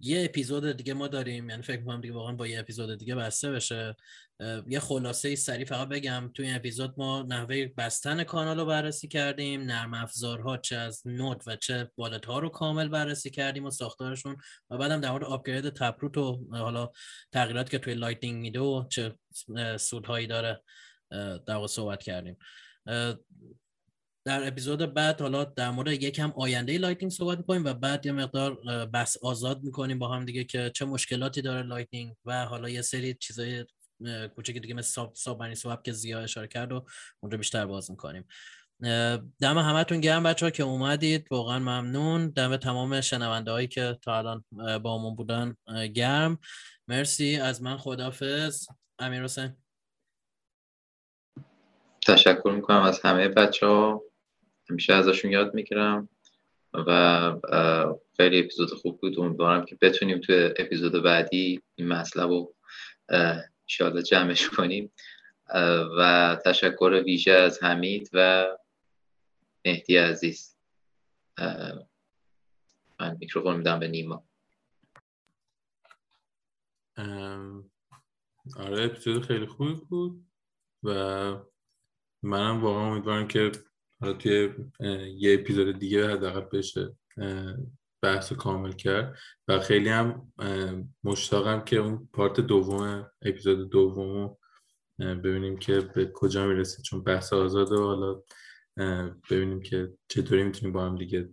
یه اپیزود دیگه ما داریم یعنی فکر می‌کنم دیگه واقعا با یه اپیزود دیگه بسته بشه. یه خلاصه سریع فقط بگم توی این اپیزود ما نحوه بستن کانال رو بررسی کردیم نرم افزارها چه از node و چه wallet ها رو کامل بررسی کردیم و ساختارشون و بعدم در مورد upgrade Taproot و حالا تغییرات که توی Lightning میده و چه سودهایی داره در صحبت کردیم. در اپیزود بعد حالا در مورد یکم آینده Lightning صحبت می‌کنیم و بعد یه مقدار بحث آزاد می‌کنیم با هم دیگه که چه مشکلاتی داره Lightning و حالا یه سری چیزای کوچکی دیگه مثل ساب سواب که زیاد اشاره کرد و اونجا بیشتر باز می‌کنیم. دم همتون گرم بچه ها که اومدید. واقعا ممنون. دم تمام شنونده هایی که تا الان با همون بودن گرم. مرسی. از من خدافز امیر حسین. تشکر می‌کنم از همه بچه ها همیشه ازشون یاد می‌گیرم. و خیلی اپیزود خوب بود. امیدوارم که بتونیم تو اپیزود بعدی این مسئله رو انشاءالله جمعش کنیم. و تشکر ویژه از حمید و مهدی عزیز. من میکروفون میدم به نیما. آره اپیزود خیلی خوبی بود و منم واقعا امیدوارم که حالا توی یه اپیزود دیگه حداقل بشه بحث کامل کرد. و خیلی هم مشتاقم که اون پارت دوم اپیزود دوم ببینیم که به کجا می‌رسه. چون بحث آزاد و حالا ببینیم که چطوری می‌تونیم با هم دیگه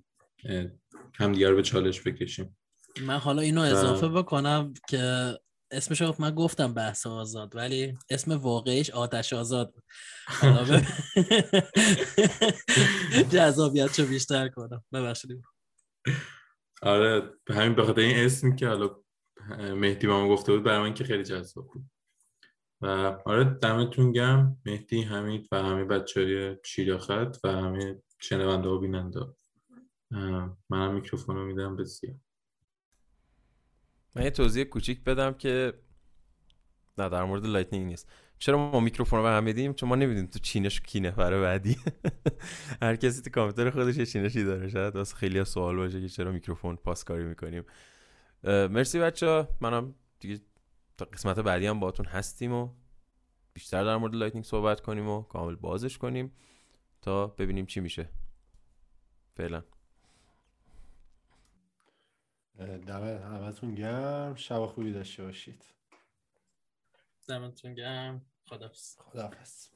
هم دیگر رو به چالش بکشیم. من حالا اینو اضافه بکنم که اسمش من گفتم بحث آزاد ولی اسم واقعیش آتش آزاد جذابیت رو بیشتر کنم. ببخشید. آره همین به خاطر این اسمی که حالا مهدی با ما گفته بود برای من که خیلی جذاب بود. و آره دمتون گرم. مهدی حمید و همه بچه های شیراخت و همه شنونده و بیننده. منم میکروفون رو میدم. به من یه توضیح کوچیک بدم که نه در مورد Lightning نیست. چرا ما میکروفون رو به هم میدیم؟ چون ما نمی‌دونیم تو چینش کی نفره بعدی. هر کسی تو کامپیوتر خودش یه چینشی داره. شاید واسه خیلی سوال باشه که چرا میکروفون پاسکاری می‌کنیم. مرسی بچه منم دیگه تا قسمت بعدی هم باهاتون هستیم و بیشتر در مورد Lightning صحبت کنیم و کامل بازش کنیم تا ببینیم چی میشه. فعلا. دم همتون گرم. شب خوبی داشته باشید. دمتون گرم. خدافز خدافز